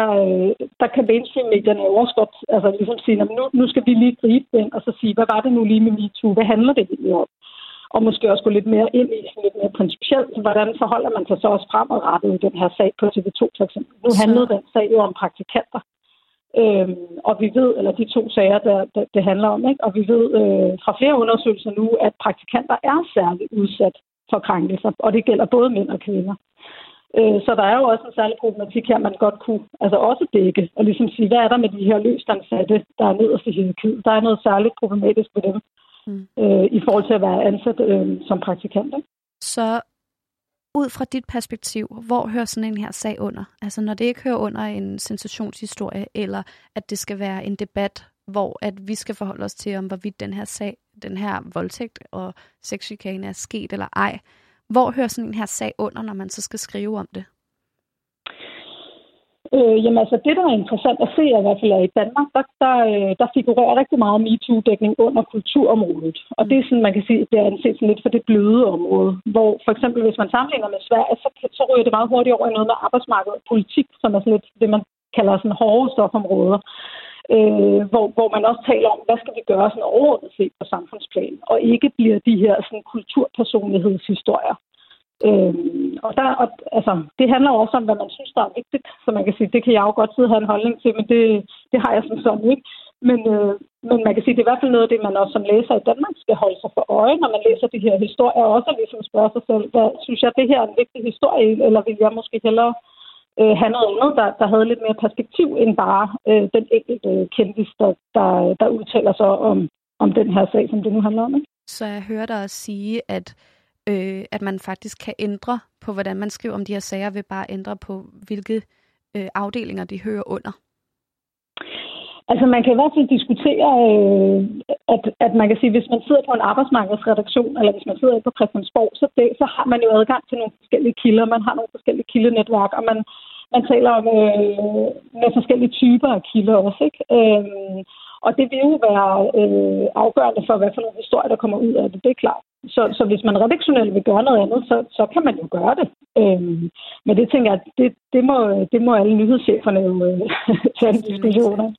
der kan mainstream-medierne jo også godt altså ligesom sige, nu, nu skal vi lige gribe den, og så sige, hvad var det nu lige med MeToo? Hvad handler det egentlig om? Og måske også gå lidt mere ind i sådan lidt mere principielt, hvordan forholder man sig så også fremadrettet i den her sag på TV2 for eksempel. Nu handlede den sag jo om praktikanter. Øhm, og vi ved, eller de to sager, der, der det handler om, ikke? og vi ved øh, fra flere undersøgelser nu, at praktikanter er særligt udsat for krænkelser, og det gælder både mænd og kvinder. Øh, så der er jo også en særlig problematik her, man godt kunne altså også dække, og ligesom sige, hvad er der med de her løstansatte, der er nederst i hierarkiet? Der er noget særligt problematisk ved dem, mm. øh, i forhold til at være ansat øh, som praktikant. Ikke? Så ud fra dit perspektiv, hvor hører sådan en her sag under? Altså når det ikke hører under en sensationshistorie, eller at det skal være en debat, hvor at vi skal forholde os til, om hvorvidt den her sag, den her voldtægt og sexchikane er sket eller ej. Hvor hører sådan en her sag under, når man så skal skrive om det? Øh, jamen altså, det, der er interessant at se, i hvert fald er i Danmark, der, der, øh, der figurerer rigtig meget MeToo-dækning under kulturområdet. Og det er sådan, man kan sige, det er anset sådan lidt for det bløde område. Hvor for eksempel, hvis man sammenligner med Sverige, så, så ryger det meget hurtigt over i noget med arbejdsmarked og politik, som er sådan lidt det, man kalder sådan hårde stofområder. Øh, hvor, hvor man også taler om, hvad skal vi gøre sådan overordnet set på samfundsplan, og ikke bliver de her sådan, kulturpersonlighedshistorier. Øhm, og der, og, altså, det handler også om, hvad man synes, der er vigtigt. Så man kan sige, det kan jeg jo godt sidde og have en holdning til, men det, det har jeg som sådan ikke. Men, øh, men man kan sige, det er i hvert fald noget af det, man også som læser i Danmark skal holde sig for øje, når man læser de her historier. Og også ligesom spørge sig selv, hvad, synes jeg, det her er en vigtig historie, eller vil jeg måske hellere øh, have noget andet, der, der havde lidt mere perspektiv, end bare øh, den enkelte kendis, der, der, der udtaler sig om, om den her sag, som det nu handler om. Ikke? Så jeg hører dig sige, at øh, at man faktisk kan ændre på, hvordan man skriver om de her sager, ved bare ændre på, hvilke øh, afdelinger de hører under? Altså man kan i hvert fald diskutere, øh, at, at man kan sige, hvis man sidder på en arbejdsmarkedsredaktion, eller hvis man sidder på Christiansborg, så, det, så har man jo adgang til nogle forskellige kilder. Man har nogle forskellige kildenetværk, og man, man taler om øh, med forskellige typer af kilder også. Ikke? Øh, og det vil jo være øh, afgørende for, hvad for nogle historier, der kommer ud af det. Det er klart. Så, så hvis man redaktionelt vil gøre noget andet, så, så kan man jo gøre det. Øhm, men det tænker jeg, det, det, må, det må alle nyhedscheferne jo øh, <laughs> tage en diskussion af.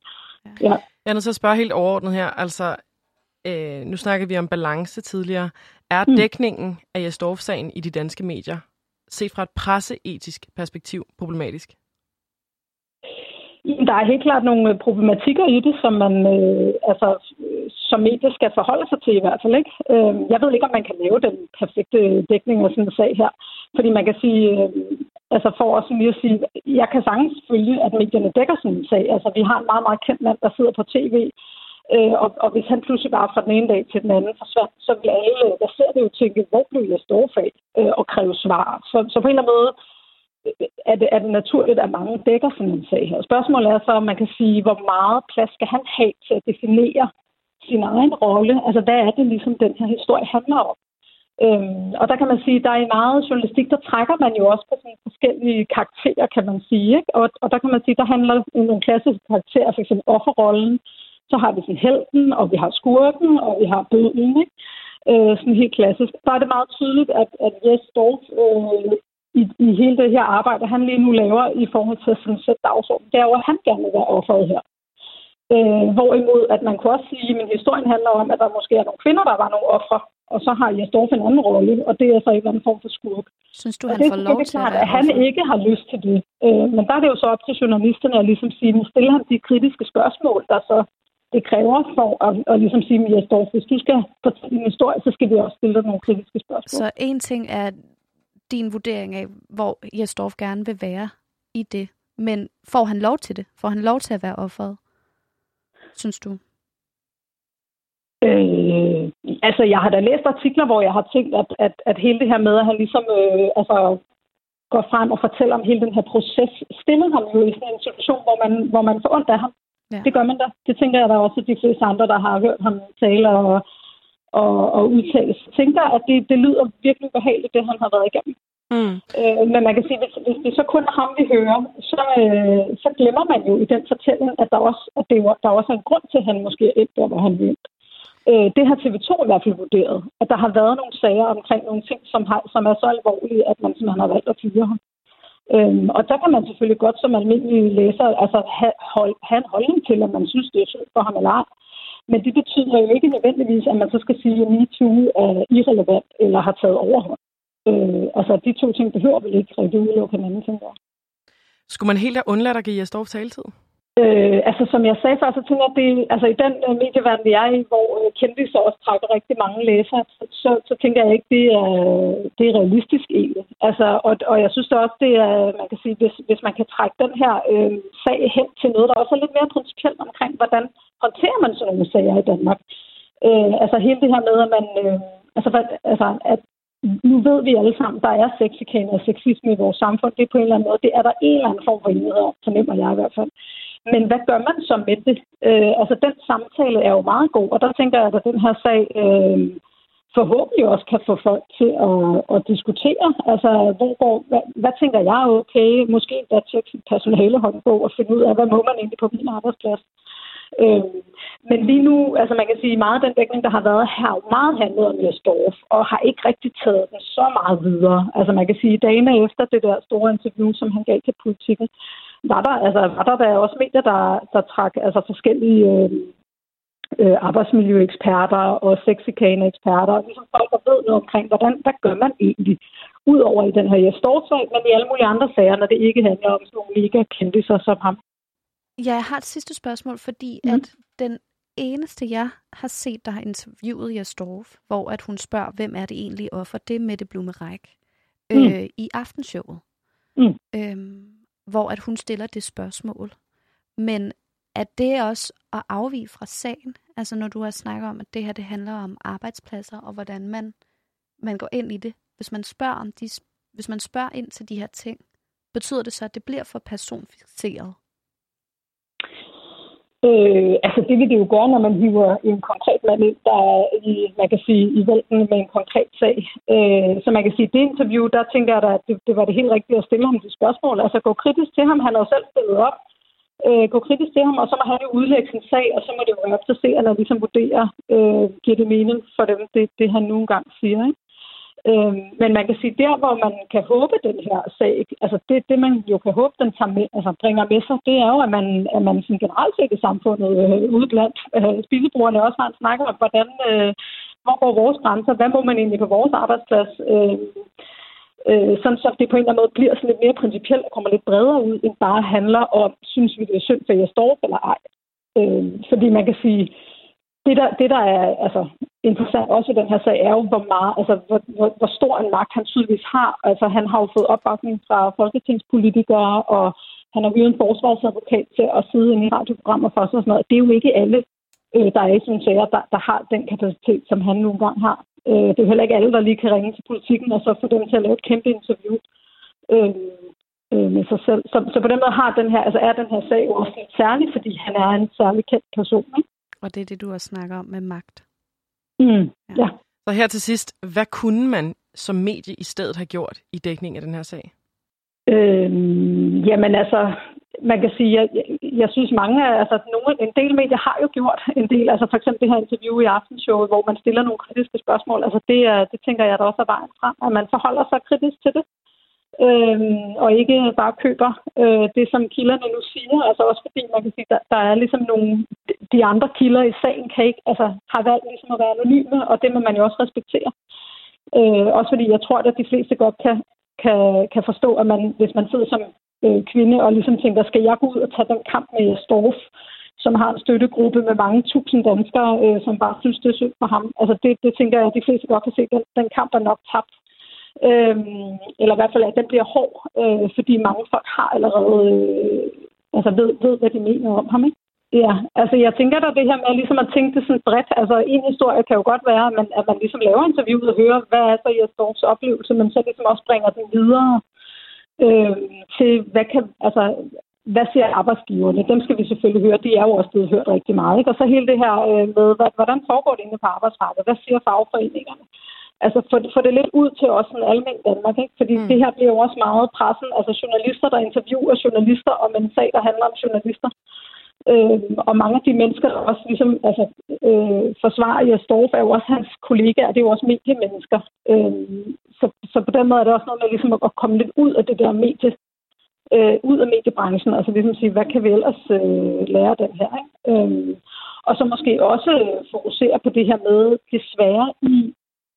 Ja. Jeg er nødt til at spørge helt overordnet her. Altså, øh, nu snakker vi om balance tidligere. Er mm. dækningen af Jesdorf-sagen i de danske medier, set fra et presseetisk perspektiv, problematisk? Der er helt klart nogle øh, problematikker i det, som man øh, altså, som medie skal forholde sig til i hvert fald. Ikke? Øh, jeg ved ikke, om man kan lave den perfekte dækning af sådan en sag her. Fordi man kan sige, øh, altså for os lige at sige, jeg kan sagtens følge, at medierne dækker sådan en sag. Altså vi har en meget, meget kendt mand, der sidder på tv, øh, og, og hvis han pludselig bare fra den ene dag til den anden forsvandt, så vil alle, der ser det jo tænke, hvor blev jeg store fag, øh, og kræve svar. Så, så på en eller anden måde, øh, er det, er det naturligt, at mange dækker sådan en sag her. Spørgsmålet er så, om man kan sige, hvor meget plads skal han have til at definere sin egen rolle? Altså, hvad er det ligesom, den her historie handler om? Øhm, og der kan man sige, der er i meget journalistik, der trækker man jo også på sådan forskellige karakterer, kan man sige. Ikke? Og, og der kan man sige, der handler nogle klassiske karakterer, f.eks. offerrollen, så har vi sådan helten, og vi har skurken, og vi har bøden, ikke? Øh, sådan helt klassisk. Der er det meget tydeligt, at, at Jes Dorf øh, i, i hele det her arbejde, han lige nu laver i forhold til at sætte dagsordenen, det er jo, at han gerne vil være offeret her. Øh, hvorimod, at man kunne også sige, at historien handler om, at der måske er nogle kvinder, der var nogle ofre, og så har Jesdorf en anden rolle, og det er så en eller anden form for skurk. Synes du, og han det, får lov det er klart, at, at han ikke har lyst til det. Øh, men der er det jo så op til journalisterne at ligesom sige, nu stiller han de kritiske spørgsmål, der så det kræver for at, at ligesom sige, at Jesdorf, hvis du skal fortælle en historie, så skal vi også stille dig nogle kritiske spørgsmål. Så en ting er din vurdering af, hvor Jesdorf gerne vil være i det. Men får han lov til det? Får han lov til at være offeret? Synes du? Øh, altså, jeg har da læst artikler, hvor jeg har tænkt, at, at, at hele det her med, at han ligesom øh, altså, går frem og fortæller om hele den her proces, stiller ham jo i sådan en situation, hvor man, hvor man får ondt af ham. Ja. Det gør man da. Det tænker jeg, der er også de fleste andre, der har hørt ham tale og, og, og udtale. Tænker at det, det lyder virkelig behageligt, det han har været igennem. Mm. Øh, men man kan sige, hvis, hvis det så kun er ham, vi hører, så, øh, så glemmer man jo i den fortælling, at der også, at det var, der også er en grund til, at han måske er et der, hvor han vil. Øh, det har TV2 i hvert fald vurderet, at der har været nogle sager omkring nogle ting, som, har, som er så alvorlige, at man simpelthen har valgt at fyre ham. Øhm, og der kan man selvfølgelig godt som almindelig læser altså, have, hold, have en holdning til, at man synes, det er sødt for ham eller ej. Men det betyder jo ikke nødvendigvis, at man så skal sige, at MeToo er irrelevant eller har taget overhånd. Øh, altså, de to ting behøver vel ikke rigtig udelukke hinanden, tænker jeg. Skulle man helt have undladt at give Jesdorf taletid? Øh, altså, som jeg sagde før, så tænker jeg, at det, altså, i den øh, medieverden, vi er i, hvor uh, så også trækker rigtig mange læsere, så, så, så tænker jeg ikke, det er, det er realistisk egentlig. Altså, og, og jeg synes også, det er, man kan sige, hvis, hvis man kan trække den her øh, sag hen til noget, der også er lidt mere principielt omkring, hvordan håndterer man sådan nogle sager i Danmark. Øh, altså hele det her med, at man, øh, altså, altså, at nu ved vi alle sammen, der er sexikane og sexisme i vores samfund. Det er på en eller anden måde, det er der en eller anden form for enighed om, fornemmer jeg i hvert fald. Men hvad gør man så med det? Øh, altså, den samtale er jo meget god, og der tænker jeg, at den her sag, øh, forhåbentlig også kan få folk til at, at diskutere. Altså, hvor, hvor, hvad, hvad tænker jeg er okay? Måske endda tjekke sit personaleholdbog og finde ud af, hvad må man egentlig på min arbejdsplads. Øh, men lige nu, altså man kan sige, meget af den dækning, der har været her, meget handlet om Jesdorf, og har ikke rigtig taget den så meget videre. Altså man kan sige, dagene efter det der store interview, som han gav til politikken, var der, altså, var der, der også medier, der, der trak altså, forskellige øh, øh, arbejdsmiljøeksperter og sexikane-eksperter, og ligesom folk, der ved noget omkring, hvordan, hvad gør man egentlig? Udover i den her Jesdorf-sag, men i alle mulige andre sager, når det ikke handler om sådan nogle mega kendte som ham. Ja, jeg har et sidste spørgsmål, fordi mm. at den eneste, jeg har set, der har interviewet Jastorf, hvor at hun spørger, hvem er det egentlig offer, det er Mette Blumeræk mm. øh, i aftenshowet. Mm. Øhm, hvor at hun stiller det spørgsmål. Men at det også at afvige fra sagen? Altså når du har snakket om, at det her det handler om arbejdspladser, og hvordan man, man går ind i det. Hvis man spørger om de, hvis man spørger ind til de her ting, betyder det så, at det bliver for personfixeret? Øh, altså det vil det jo gøre, når man hiver en konkret mand ind, der er i, man kan sige, i vælten med en konkret sag. Øh, så man kan sige, det interview, der tænker jeg da, at det, det var det helt rigtige at stille ham de spørgsmål. Altså gå kritisk til ham, han har jo selv stillet op. Øh, gå kritisk til ham, og så må han jo udlægge sin sag, og så må det jo være op til seerne at ligesom vurdere, øh, giver det mening for dem, det, det han nu engang siger. Ikke? Øh, men man kan sige, der hvor man kan håbe den her sag, altså det, det man jo kan håbe, den tager med, altså bringer med sig, det er jo, at man, at man sådan generelt set i samfundet øh, ude blandt øh, spisebrugerne også har en snak om, hvordan, øh, hvor går vores grænser, hvad må man egentlig på vores arbejdsplads, øh, øh, sådan så det på en eller anden måde bliver sådan lidt mere principielt og kommer lidt bredere ud, end bare handler om, synes vi det er synd for jeg står eller ej. Øh, fordi man kan sige, det der, det, der er altså, interessant også i den her sag, er jo, hvor, meget, altså, hvor, hvor, hvor stor en magt han tydeligvis har. Altså, han har jo fået opbakning fra folketingspolitikere, og han har jo en forsvarsadvokat til at sidde i radioprogrammer for os og sådan noget. Det er jo ikke alle, øh, der er i sådan sager, der, der har den kapacitet, som han nogle gange har. Øh, det er jo heller ikke alle, der lige kan ringe til politikken og så få dem til at lave et kæmpe interview øh, øh, med sig selv. Så, så på den måde har den her, altså er den her sag jo også særlig, fordi han er en særlig kendt person. Ikke? Og det er det, du har snakket om med magt. Mm, ja. ja. Så her til sidst, hvad kunne man som medie i stedet have gjort i dækning af den her sag? Øhm, jamen altså, man kan sige, jeg, jeg, jeg synes mange, altså nogle, en del medier har jo gjort en del, altså for eksempel det her interview i Aftenshowet, hvor man stiller nogle kritiske spørgsmål, altså det, det tænker jeg, der også er vejen frem, at man forholder sig kritisk til det øh, og ikke bare køber øh, det, som kilderne nu siger. Altså også fordi man kan sige, der, der er ligesom nogle, de andre kilder i sagen kan ikke, altså har valgt ligesom at være anonyme, og det må man jo også respektere. Øh, også fordi jeg tror, at de fleste godt kan, kan, kan forstå, at man, hvis man sidder som øh, kvinde og ligesom tænker, skal jeg gå ud og tage den kamp med Storff, som har en støttegruppe med mange tusind danskere, øh, som bare synes, det er synd for ham. Altså det, det tænker jeg, at de fleste godt kan se, den, den kamp er nok tabt. Øhm, eller i hvert fald, at den bliver hård, øh, fordi mange folk har allerede øh, altså ved, ved, hvad de mener om ham. Ikke? Ja, altså jeg tænker da det her med ligesom at tænke det sådan bredt. Altså en historie kan jo godt være, at man, at man ligesom laver interviewet og hører, hvad er så Jesdorfs oplevelse, men så ligesom også bringer den videre øh, til, hvad kan, altså, hvad siger arbejdsgiverne? Dem skal vi selvfølgelig høre. De er jo også blevet hørt rigtig meget. Ikke? Og så hele det her øh, med, hvordan foregår det inde på arbejdsmarkedet? Hvad siger fagforeningerne? Altså få, få det lidt ud til os en almen Danmark, ikke? Fordi mm. det her bliver jo også meget pressen, altså journalister, der interviewer journalister om en sag, der handler om journalister. Øh, og mange af de mennesker, der også ligesom, altså, øh, forsvarer Jastorf, er jo også hans kollegaer, det er jo også mediemennesker. Øh, så, så på den måde er det også noget med ligesom at komme lidt ud af det der medie, øh, ud af mediebranchen, altså ligesom sige, hvad kan vi ellers øh, lære den her, ikke? Øh, og så måske også fokusere på det her med det svære i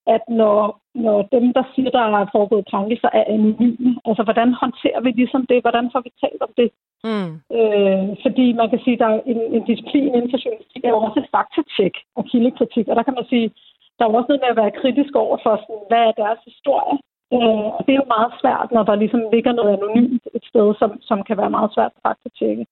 at når, når dem, der siger, der er foregået krænkelser, er anonyme, altså hvordan håndterer vi ligesom det? Hvordan får vi talt om det? Mm. Øh, fordi man kan sige, at der er en, en disciplin inden for journalistik er jo også et faktatjek og kildekritik, og der kan man sige, der er også noget med at være kritisk over for, sådan, hvad er deres historie? Øh, og det er jo meget svært, når der ligesom ligger noget anonymt et sted, som, som kan være meget svært at faktatjekke.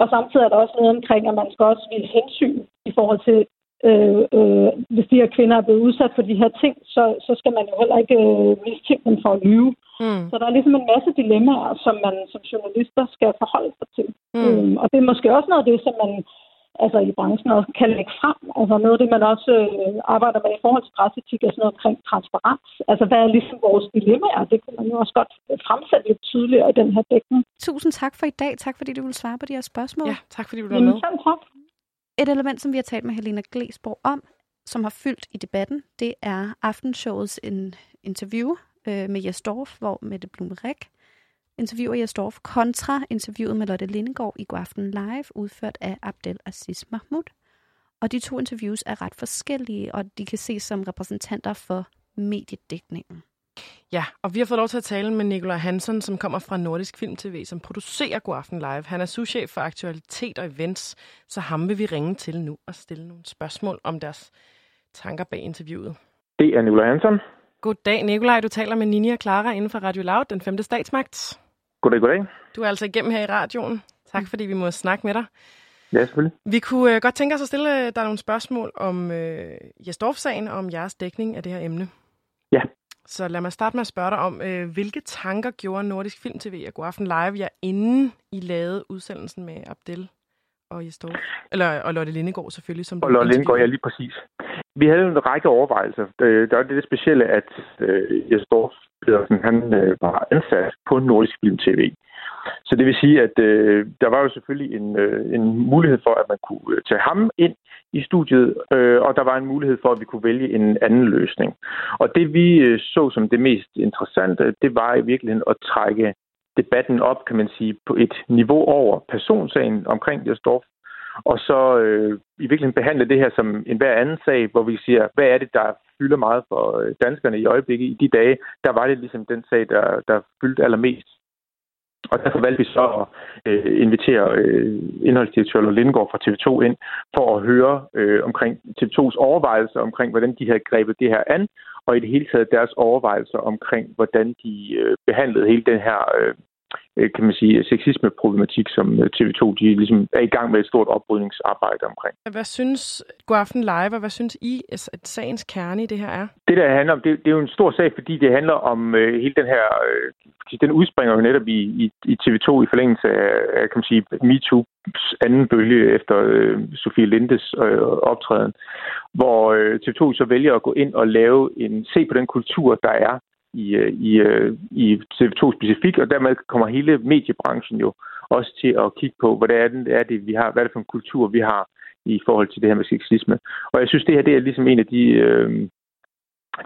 Og samtidig er der også noget omkring, at man skal også vise hensyn i forhold til øh, øh, hvis de her kvinder er blevet udsat for de her ting, så, så skal man jo heller ikke øh, mistænke dem for at lyve. Mm. Så der er ligesom en masse dilemmaer, som man som journalister skal forholde sig til. Mm. Øh, og det er måske også noget af det, som man altså i branchen også kan lægge frem. Altså noget af det, man også øh, arbejder med i forhold til presseetik, er sådan noget omkring transparens. Altså hvad er ligesom vores dilemmaer? Det kunne man jo også godt fremsætte lidt tydeligere i den her dækning. Tusind tak for i dag. Tak fordi du vil svare på de her spørgsmål. Ja, tak fordi du var med. Jamen, tak. Et element, som vi har talt med Helena Glesborg om, som har fyldt i debatten, det er aftenshowets en interview øh, med Jesdorf, hvor Mette Blumerik interviewer Jesdorf kontra interviewet med Lotte Lindegård i Godaften Live, udført af Abdel Aziz Mahmoud. Og de to interviews er ret forskellige, og de kan ses som repræsentanter for mediedækningen. Ja, og vi har fået lov til at tale med Nikolaj Hansen, som kommer fra Nordisk Film TV, som producerer Godaften Live. Han er souschef for aktualitet og events, så ham vil vi ringe til nu og stille nogle spørgsmål om deres tanker bag interviewet. Det er Nikolaj Hansen. Goddag, Nikolaj. Du taler med Nini og Clara inden for Radio Loud, den femte statsmagt. Goddag, goddag. Du er altså igennem her i radioen. Tak fordi vi må snakke med dig. Ja, selvfølgelig. Vi kunne øh, godt tænke os at stille dig nogle spørgsmål om øh, Jesdorf-sagen og om jeres dækning af det her emne. Ja. Så lad mig starte med at spørge dig om, øh, hvilke tanker gjorde Nordisk Film TV og Godaften Live jer, inden I lavede udsendelsen med Abdel og Jesdorf? Eller, og Lotte Lindegård selvfølgelig. Som og Lotte Lindegård, ja, lige præcis. Vi havde en række overvejelser. Der er det specielle, at øh, Jesdorf Pedersen, han øh, var ansat på Nordisk Film TV. Så det vil sige, at øh, der var jo selvfølgelig en, øh, en mulighed for, at man kunne øh, tage ham ind i studiet, øh, og der var en mulighed for, at vi kunne vælge en anden løsning. Og det vi øh, så som det mest interessante, det var i virkeligheden at trække debatten op, kan man sige, på et niveau over personsagen omkring Jesdorf, og så øh, i virkeligheden behandle det her som en hver anden sag, hvor vi siger, hvad er det, der fylder meget for øh, danskerne i øjeblikket. I de dage, der var det ligesom den sag, der, der fyldte allermest. Og derfor valgte vi så at øh, invitere øh, indholdsdirektør Lindgaard fra TV2 ind for at høre øh, omkring TV2's overvejelser omkring, hvordan de havde grebet det her an, og i det hele taget deres overvejelser omkring, hvordan de øh, behandlede hele den her Øh, kan man sige, sexisme-problematik, som øh, TV2 de ligesom er i gang med et stort oprydningsarbejde omkring. Hvad synes Godaften Live, og hvad synes I, at sagens kerne i det her er? Det, der handler om, det, det er jo en stor sag, fordi det handler om øh, hele den her, øh, den udspringer jo netop i, i, i TV2 i forlængelse af, kan man sige, MeToo's anden bølge efter øh, Sofie Lindes øh, optræden, hvor øh, TV2 så vælger at gå ind og lave en, se på den kultur, der er i, øh, i, øh, i TV2 specifikt, og dermed kommer hele mediebranchen jo også til at kigge på, hvad det er, det, er det vi har, hvad er det for en kultur, vi har i forhold til det her med sexisme. Og jeg synes, det her det er ligesom en af de... Øh,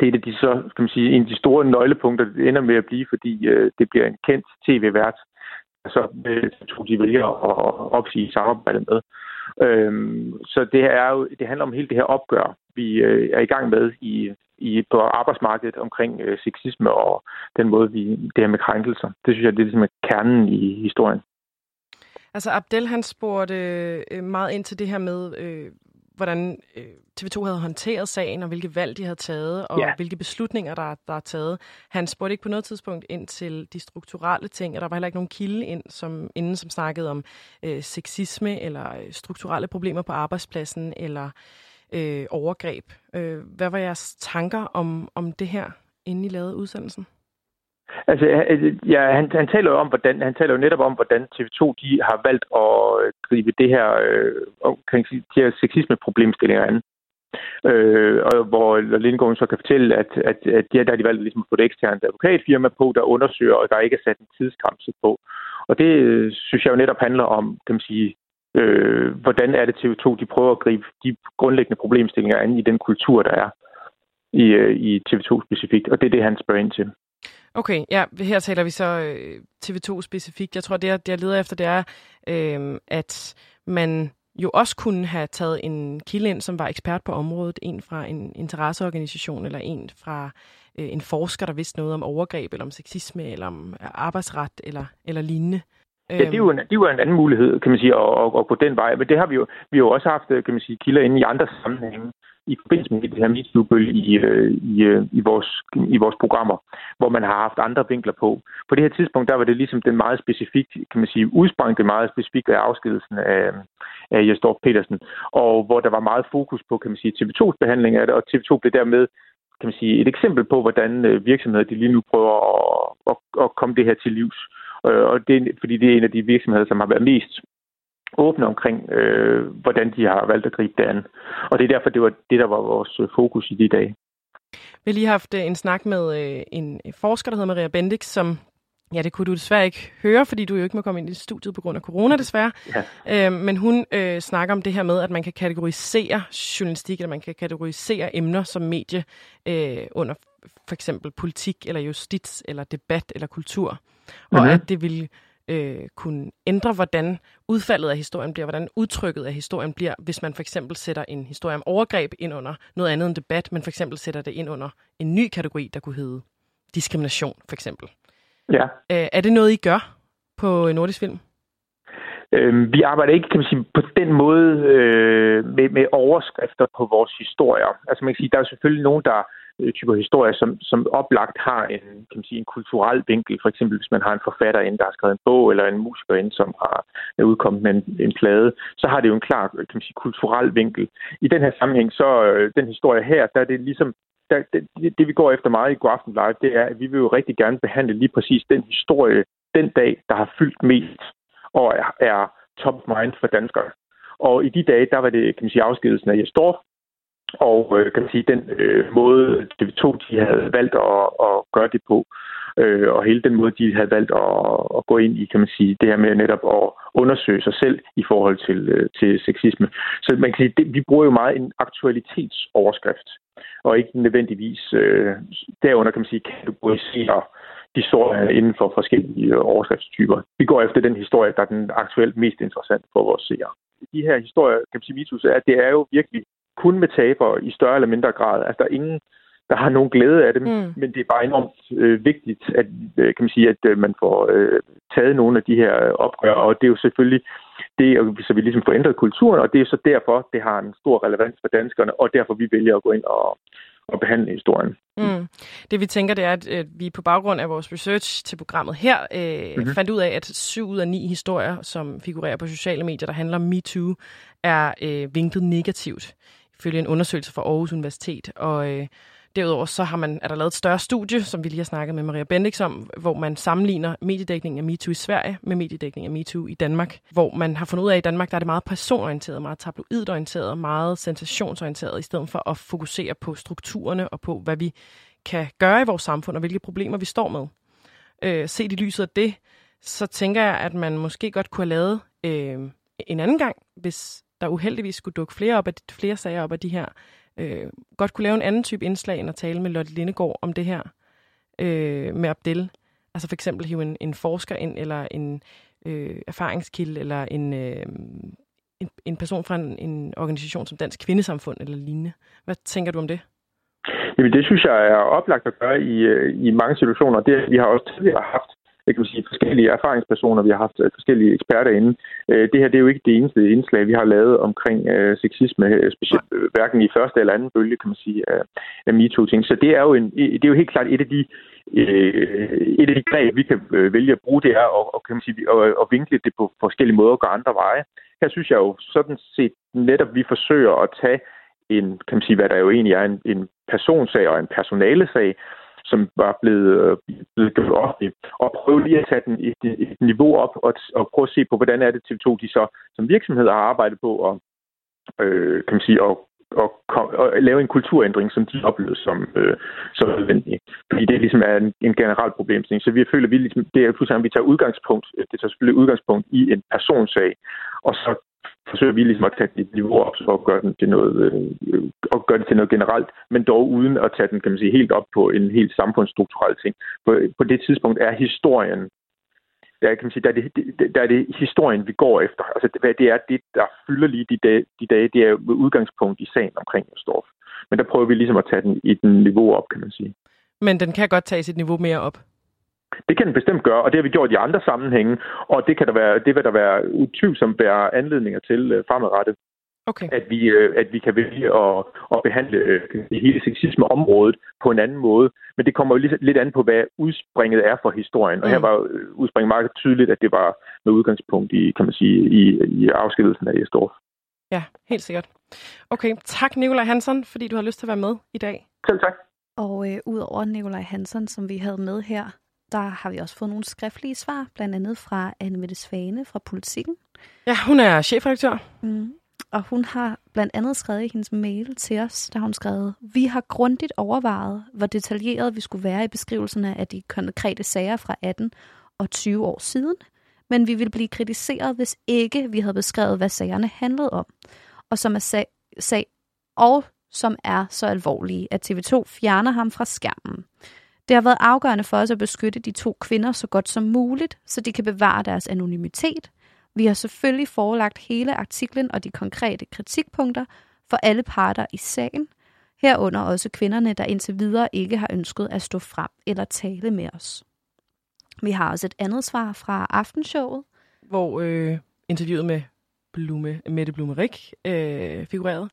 det er de så, kan man sige, en af de store nøglepunkter, det ender med at blive, fordi øh, det bliver en kendt tv-vært, så øh, tror de vælger at opsige samarbejdet med. Øhm, så det er jo, det handler om hele det her opgør, vi øh, er i gang med i, i, på arbejdsmarkedet omkring øh, sexisme og den måde, vi det her med krænkelser. Det synes jeg, det er ligesom kernen i historien. Altså Abdel, han spurgte øh, meget ind til det her med, øh, hvordan øh, TV2 havde håndteret sagen, og hvilke valg de havde taget, og ja. hvilke beslutninger, der, der er taget. Han spurgte ikke på noget tidspunkt ind til de strukturelle ting, og der var heller ikke nogen kilde ind, som, inden som snakkede om øh, sexisme, eller øh, strukturelle problemer på arbejdspladsen, eller øh, Øh, overgreb. Øh, hvad var jeres tanker om, om det her, inden I lavede udsendelsen? Altså, øh, øh, ja, han, han taler jo om, hvordan, han taler jo netop om, hvordan TV2 de har valgt at gribe det her, øh, kan sige, de her sexisme-problemstillinger an. Øh, og hvor Lindgården så kan fortælle, at, at, at ja, der har de valgt ligesom at få et eksternt advokatfirma på, der undersøger, og der ikke er sat en tidsgrænse på. Og det synes jeg jo netop handler om, kan man sige, øh, hvordan er det TV2, de prøver at gribe de grundlæggende problemstillinger an i den kultur, der er i, øh, i TV2 specifikt. Og det er det, han spørger ind til. Okay, ja, her taler vi så øh, TV2 specifikt. Jeg tror, det, jeg, det jeg leder efter, det er, øh, at man jo også kunne have taget en kilde ind, som var ekspert på området, en fra en interesseorganisation, eller en fra øh, en forsker, der vidste noget om overgreb, eller om sexisme, eller om arbejdsret, eller, eller lignende. Ja, det er, jo en, det er jo en anden mulighed, kan man sige, at, at, at gå den vej. Men det har vi jo, vi har jo også haft, kan man sige, kilder inde i andre sammenhænge i forbindelse med det her metoo i, øh, i, øh, i, vores, i vores programmer, hvor man har haft andre vinkler på. På det her tidspunkt, der var det ligesom den meget specifik, kan man sige, udsprang det meget specifikt af afskedelsen af, af Jesdorf Petersen, og hvor der var meget fokus på, kan man sige, TV2's behandling af det, og TV2 blev dermed kan man sige, et eksempel på, hvordan øh, virksomheder de lige nu prøver at, at, at komme det her til livs. Og det fordi det er en af de virksomheder, som har været mest åbne omkring, øh, hvordan de har valgt at gribe det an. Og det er derfor, det var det, der var vores fokus i de dage. Vi har lige haft øh, en snak med øh, en forsker, der hedder Maria Bendix, som Ja, det kunne du desværre ikke høre, fordi du jo ikke må komme ind i studiet på grund af corona, desværre. Ja. Øh, men hun øh, snakker om det her med, at man kan kategorisere journalistik, eller man kan kategorisere emner som medie øh, under for eksempel politik, eller justits, eller debat, eller kultur. Mm-hmm. Og mhm. at det vil øh, kunne ændre, hvordan udfaldet af historien bliver, hvordan udtrykket af historien bliver, hvis man for eksempel sætter en historie om overgreb ind under noget andet end debat, men for eksempel sætter det ind under en ny kategori, der kunne hedde diskrimination, for eksempel. Ja. Øh, er det noget, I gør på Nordisk Film? Øh, vi arbejder ikke kan man sige, på den måde øh, med, med overskrifter på vores historier. Altså man kan sige, der er selvfølgelig nogen, der Øh, typer historier, som, som oplagt har en, kan man sige, en kulturel vinkel. For eksempel hvis man har en forfatter ind, der har skrevet en bog, eller en musiker ind, som har er udkommet med en, en plade, så har det jo en klar kan man sige, kulturel vinkel. I den her sammenhæng, så øh, den historie her, der er det ligesom der, det, det, vi går efter meget i Godaften Live, det er, at vi vil jo rigtig gerne behandle lige præcis den historie, den dag, der har fyldt mest og er, er top of mind for danskere. Og i de dage, der var det, kan man sige, afskedelsen af Jesdorf, og øh, kan man sige, den øh, måde, TV2 de havde valgt at, at gøre det på, øh, og hele den måde, de havde valgt at, at gå ind i, kan man sige, det her med netop at undersøge sig selv i forhold til, øh, til sexisme. Så man kan sige, det, vi bruger jo meget en aktualitetsoverskrift, og ikke nødvendigvis øh, derunder, kan man sige, kategorisere historier inden for forskellige øh, overskriftstyper. Vi går efter den historie, der er den aktuelt mest interessant for vores seere. De her historier, kan man sige, mitus, er, at det er jo virkelig kun med taber i større eller mindre grad. Altså, der er ingen, der har nogen glæde af dem, mm. men det er bare enormt øh, vigtigt, at, øh, kan man sige, at øh, man får øh, taget nogle af de her opgør, og det er jo selvfølgelig det, så vi ligesom får ændret kulturen, og det er så derfor, det har en stor relevans for danskerne, og derfor vi vælger at gå ind og, og behandle historien. Mm. Det vi tænker, det er, at, at vi på baggrund af vores research til programmet her, øh, mm-hmm. fandt ud af, at syv ud af ni historier, som figurerer på sociale medier, der handler om MeToo, er øh, vinklet negativt ifølge en undersøgelse fra Aarhus Universitet. Og øh, derudover så har man, er der lavet et større studie, som vi lige har snakket med Maria Bendix om, hvor man sammenligner mediedækningen af MeToo i Sverige med mediedækningen af MeToo i Danmark. Hvor man har fundet ud af, at i Danmark der er det meget personorienteret, meget tabloidorienteret, meget sensationsorienteret, i stedet for at fokusere på strukturerne og på, hvad vi kan gøre i vores samfund og hvilke problemer vi står med. Øh, set i lyset af det, så tænker jeg, at man måske godt kunne have lavet øh, en anden gang, hvis der uheldigvis skulle dukke flere, op af, flere sager op af de her, øh, godt kunne lave en anden type indslag end at tale med Lotte Lindegård om det her øh, med Abdel. Altså for eksempel hive en, en forsker ind, eller en øh, erfaringskilde, eller en, øh, en, en person fra en, en organisation som Dansk Kvindesamfund eller lignende. Hvad tænker du om det? Jamen, det synes jeg er oplagt at gøre i, øh, i mange situationer. Det, vi har også tidligere haft jeg kan sige, forskellige erfaringspersoner, vi har haft øh, forskellige eksperter inde. Øh, det her det er jo ikke det eneste indslag, vi har lavet omkring øh, sexisme, øh, specielt hverken i første eller anden bølge, kan man sige, af, af MeToo-ting. Så det er, jo en, det er jo helt klart et af de et af de greb, vi kan vælge at bruge, det er at, og, kan man sige, at, at vinkle det på forskellige måder og gå andre veje. Her synes jeg jo sådan set netop, vi forsøger at tage en, kan man sige, hvad der jo egentlig er en, en personsag og en personalesag, som var blevet, øh, blevet gjort offentlig, og prøve lige at tage den et, et niveau op og, og prøve at se på, hvordan er det TV2, de så som virksomhed har arbejdet på at, øh, kan man sige, at og, og lave en kulturændring, som de oplevede som, øh, som nødvendig. Fordi det ligesom er en, en generel problemstilling. Så vi føler, at vi ligesom, det er pludselig, at vi tager udgangspunkt, det tager selvfølgelig udgangspunkt i en personsag, og så forsøger vi ligesom at tage dit niveau op for at gøre, den til noget, øh, at gøre det til noget generelt, men dog uden at tage den kan man sige, helt op på en helt samfundsstrukturel ting. På, på det tidspunkt er historien der, kan man sige, der, er det, der er det historien, vi går efter. Altså, hvad det er, det, der fylder lige de dage, de dage det er med udgangspunkt i sagen omkring Storff. Men der prøver vi ligesom at tage den i den niveau op, kan man sige. Men den kan godt tage sit niveau mere op? Det kan den bestemt gøre, og det har vi gjort i andre sammenhænge, og det, kan der være, det vil der være utvivlsomt være anledninger til uh, fremadrettet. Okay. At, vi, uh, at vi kan vælge at, at behandle uh, hele sexismeområdet på en anden måde. Men det kommer jo lidt, lidt an på, hvad udspringet er for historien. Mm. Og her mm. var udspringet meget tydeligt, at det var med udgangspunkt i, kan man sige, i, i afskedelsen af Jesdorf. Ja, helt sikkert. Okay, tak Nikolaj Hansen, fordi du har lyst til at være med i dag. Selv tak. Og øh, udover Nikolaj Hansen, som vi havde med her der har vi også fået nogle skriftlige svar, blandt andet fra Anne Mette Svane fra Politikken. Ja, hun er chefredaktør. Mm. Og hun har blandt andet skrevet i hendes mail til os, der har hun skrevet, vi har grundigt overvejet, hvor detaljeret vi skulle være i beskrivelserne af de konkrete sager fra 18 og 20 år siden, men vi ville blive kritiseret, hvis ikke vi havde beskrevet, hvad sagerne handlede om, og som er, sag, sag, og som er så alvorlige, at TV2 fjerner ham fra skærmen. Det har været afgørende for os at beskytte de to kvinder så godt som muligt, så de kan bevare deres anonymitet. Vi har selvfølgelig forelagt hele artiklen og de konkrete kritikpunkter for alle parter i sagen, herunder også kvinderne, der indtil videre ikke har ønsket at stå frem eller tale med os. Vi har også et andet svar fra aftenshowet. Hvor øh, interviewet med Blume, Mette Blumerik øh, figurerede.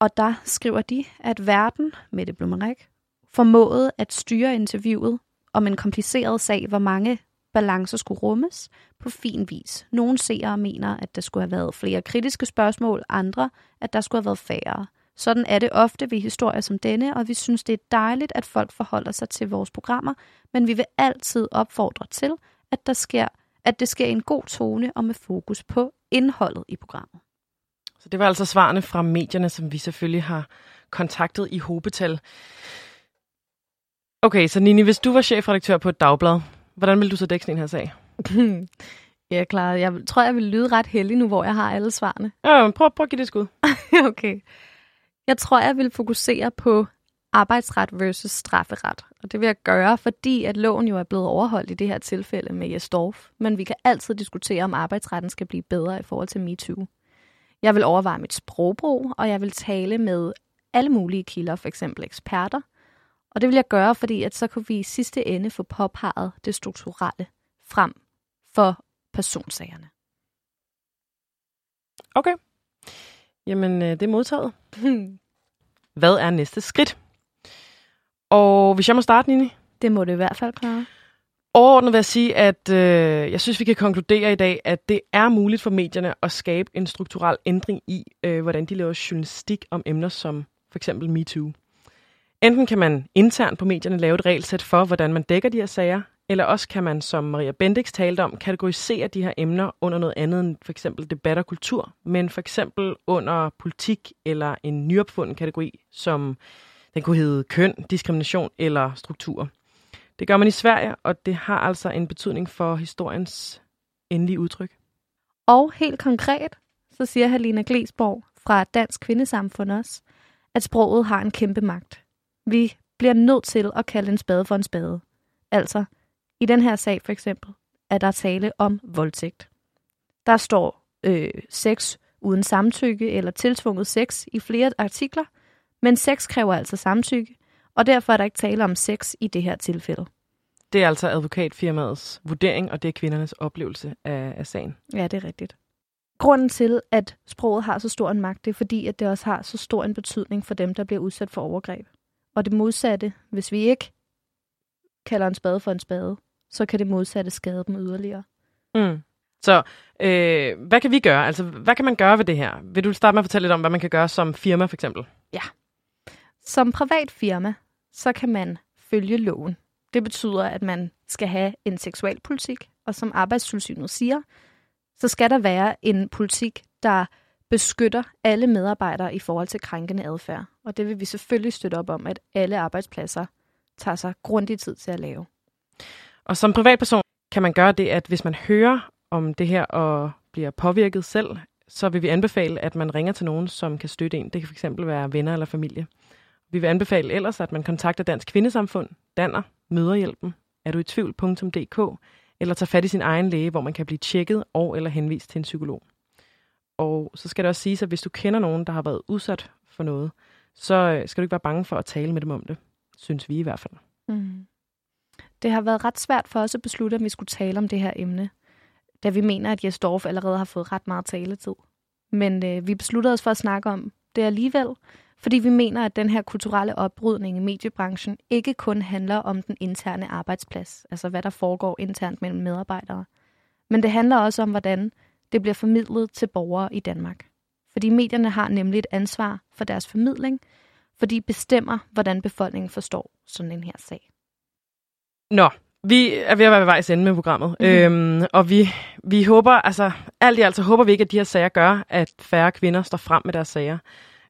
Og der skriver de, at verden, Mette Blumerik, formåede at styre interviewet om en kompliceret sag, hvor mange balancer skulle rummes på fin vis. Nogle seere mener, at der skulle have været flere kritiske spørgsmål, andre, at der skulle have været færre. Sådan er det ofte ved historier som denne, og vi synes, det er dejligt, at folk forholder sig til vores programmer, men vi vil altid opfordre til, at, der sker, at det sker i en god tone og med fokus på indholdet i programmet. Så det var altså svarene fra medierne, som vi selvfølgelig har kontaktet i hobetal. Okay, så Nini, hvis du var chefredaktør på et dagblad, hvordan ville du så dække sådan en her sag? <laughs> ja, klar. Jeg tror, jeg vil lyde ret heldig nu, hvor jeg har alle svarene. Ja, prøv, prøv at give det et skud. <laughs> okay. Jeg tror, jeg vil fokusere på arbejdsret versus strafferet. Og det vil jeg gøre, fordi at loven jo er blevet overholdt i det her tilfælde med Jesdorf. Men vi kan altid diskutere, om arbejdsretten skal blive bedre i forhold til MeToo. Jeg vil overveje mit sprogbrug, og jeg vil tale med alle mulige kilder, for eksempel eksperter. Og det vil jeg gøre, fordi at så kunne vi i sidste ende få påpeget det strukturelle frem for personsagerne. Okay. Jamen, øh, det er modtaget. <laughs> Hvad er næste skridt? Og hvis jeg må starte, Nini? Det må det i hvert fald klare. Overordnet vil jeg sige, at øh, jeg synes, vi kan konkludere i dag, at det er muligt for medierne at skabe en strukturel ændring i, øh, hvordan de laver journalistik om emner som for eksempel MeToo. Enten kan man internt på medierne lave et regelsæt for, hvordan man dækker de her sager, eller også kan man, som Maria Bendix talte om, kategorisere de her emner under noget andet end for eksempel debat og kultur, men for eksempel under politik eller en nyopfunden kategori, som den kunne hedde køn, diskrimination eller struktur. Det gør man i Sverige, og det har altså en betydning for historiens endelige udtryk. Og helt konkret, så siger Halina Glesborg fra Dansk Kvindesamfund også, at sproget har en kæmpe magt. Vi bliver nødt til at kalde en spade for en spade. Altså, i den her sag for eksempel, er der tale om voldtægt. Der står øh, sex uden samtykke eller tiltvunget sex i flere artikler, men sex kræver altså samtykke, og derfor er der ikke tale om sex i det her tilfælde. Det er altså advokatfirmaets vurdering, og det er kvindernes oplevelse af, af sagen. Ja, det er rigtigt. Grunden til, at sproget har så stor en magt, det er fordi, at det også har så stor en betydning for dem, der bliver udsat for overgreb. Og det modsatte, hvis vi ikke kalder en spade for en spade, så kan det modsatte skade dem yderligere. Mm. Så øh, hvad kan vi gøre? Altså, hvad kan man gøre ved det her? Vil du starte med at fortælle lidt om, hvad man kan gøre som firma, for eksempel? Ja. Som privat firma, så kan man følge loven. Det betyder, at man skal have en seksualpolitik, og som arbejdstilsynet siger, så skal der være en politik, der beskytter alle medarbejdere i forhold til krænkende adfærd. Og det vil vi selvfølgelig støtte op om, at alle arbejdspladser tager sig grundig tid til at lave. Og som privatperson kan man gøre det, at hvis man hører om det her og bliver påvirket selv, så vil vi anbefale, at man ringer til nogen, som kan støtte en. Det kan fx være venner eller familie. Vi vil anbefale ellers, at man kontakter Dansk Kvindesamfund, Danner, Møderhjælpen, er du i tvivl.dk, eller tager fat i sin egen læge, hvor man kan blive tjekket og eller henvist til en psykolog. Og så skal det også siges, at hvis du kender nogen, der har været udsat for noget, så øh, skal du ikke være bange for at tale med dem om det, synes vi i hvert fald. Mm. Det har været ret svært for os at beslutte, om vi skulle tale om det her emne, da vi mener, at Jes Dorf allerede har fået ret meget taletid. Men øh, vi besluttede os for at snakke om det alligevel, fordi vi mener, at den her kulturelle oprydning i mediebranchen ikke kun handler om den interne arbejdsplads, altså hvad der foregår internt mellem medarbejdere, men det handler også om, hvordan det bliver formidlet til borgere i Danmark. Fordi medierne har nemlig et ansvar for deres formidling, for de bestemmer, hvordan befolkningen forstår sådan en her sag. Nå, Vi er ved at være ved vejs ende med programmet, mm-hmm. øhm, og vi, vi håber, altså alt i alt så håber vi ikke, at de her sager gør, at færre kvinder står frem med deres sager.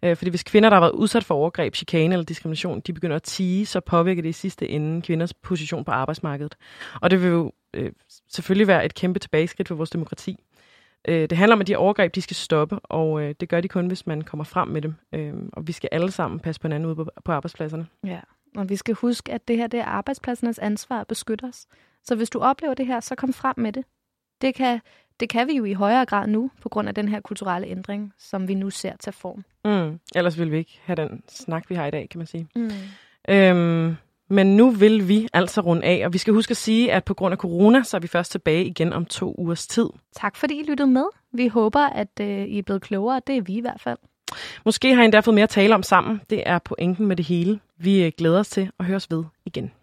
Øh, fordi hvis kvinder, der har været udsat for overgreb, chikane eller diskrimination, de begynder at tige, så påvirker det i sidste ende kvinders position på arbejdsmarkedet. Og det vil jo øh, selvfølgelig være et kæmpe tilbageskridt for vores demokrati. Øh, det handler om, at de overgreb, de skal stoppe, og øh, det gør de kun, hvis man kommer frem med dem. Øh, og vi skal alle sammen passe på hinanden ude på, på arbejdspladserne. Ja, og vi skal huske, at det her det er arbejdspladsernes ansvar at beskytte os. Så hvis du oplever det her, så kom frem med det. Det kan, det kan vi jo i højere grad nu, på grund af den her kulturelle ændring, som vi nu ser tage form. Mm. Ellers vil vi ikke have den snak, vi har i dag, kan man sige. Mm. Øhm, men nu vil vi altså runde af, og vi skal huske at sige, at på grund af corona, så er vi først tilbage igen om to ugers tid. Tak fordi I lyttede med. Vi håber, at øh, I er blevet klogere. Det er vi i hvert fald. Måske har I endda fået mere at tale om sammen. Det er pointen med det hele. Vi øh, glæder os til at høres ved igen.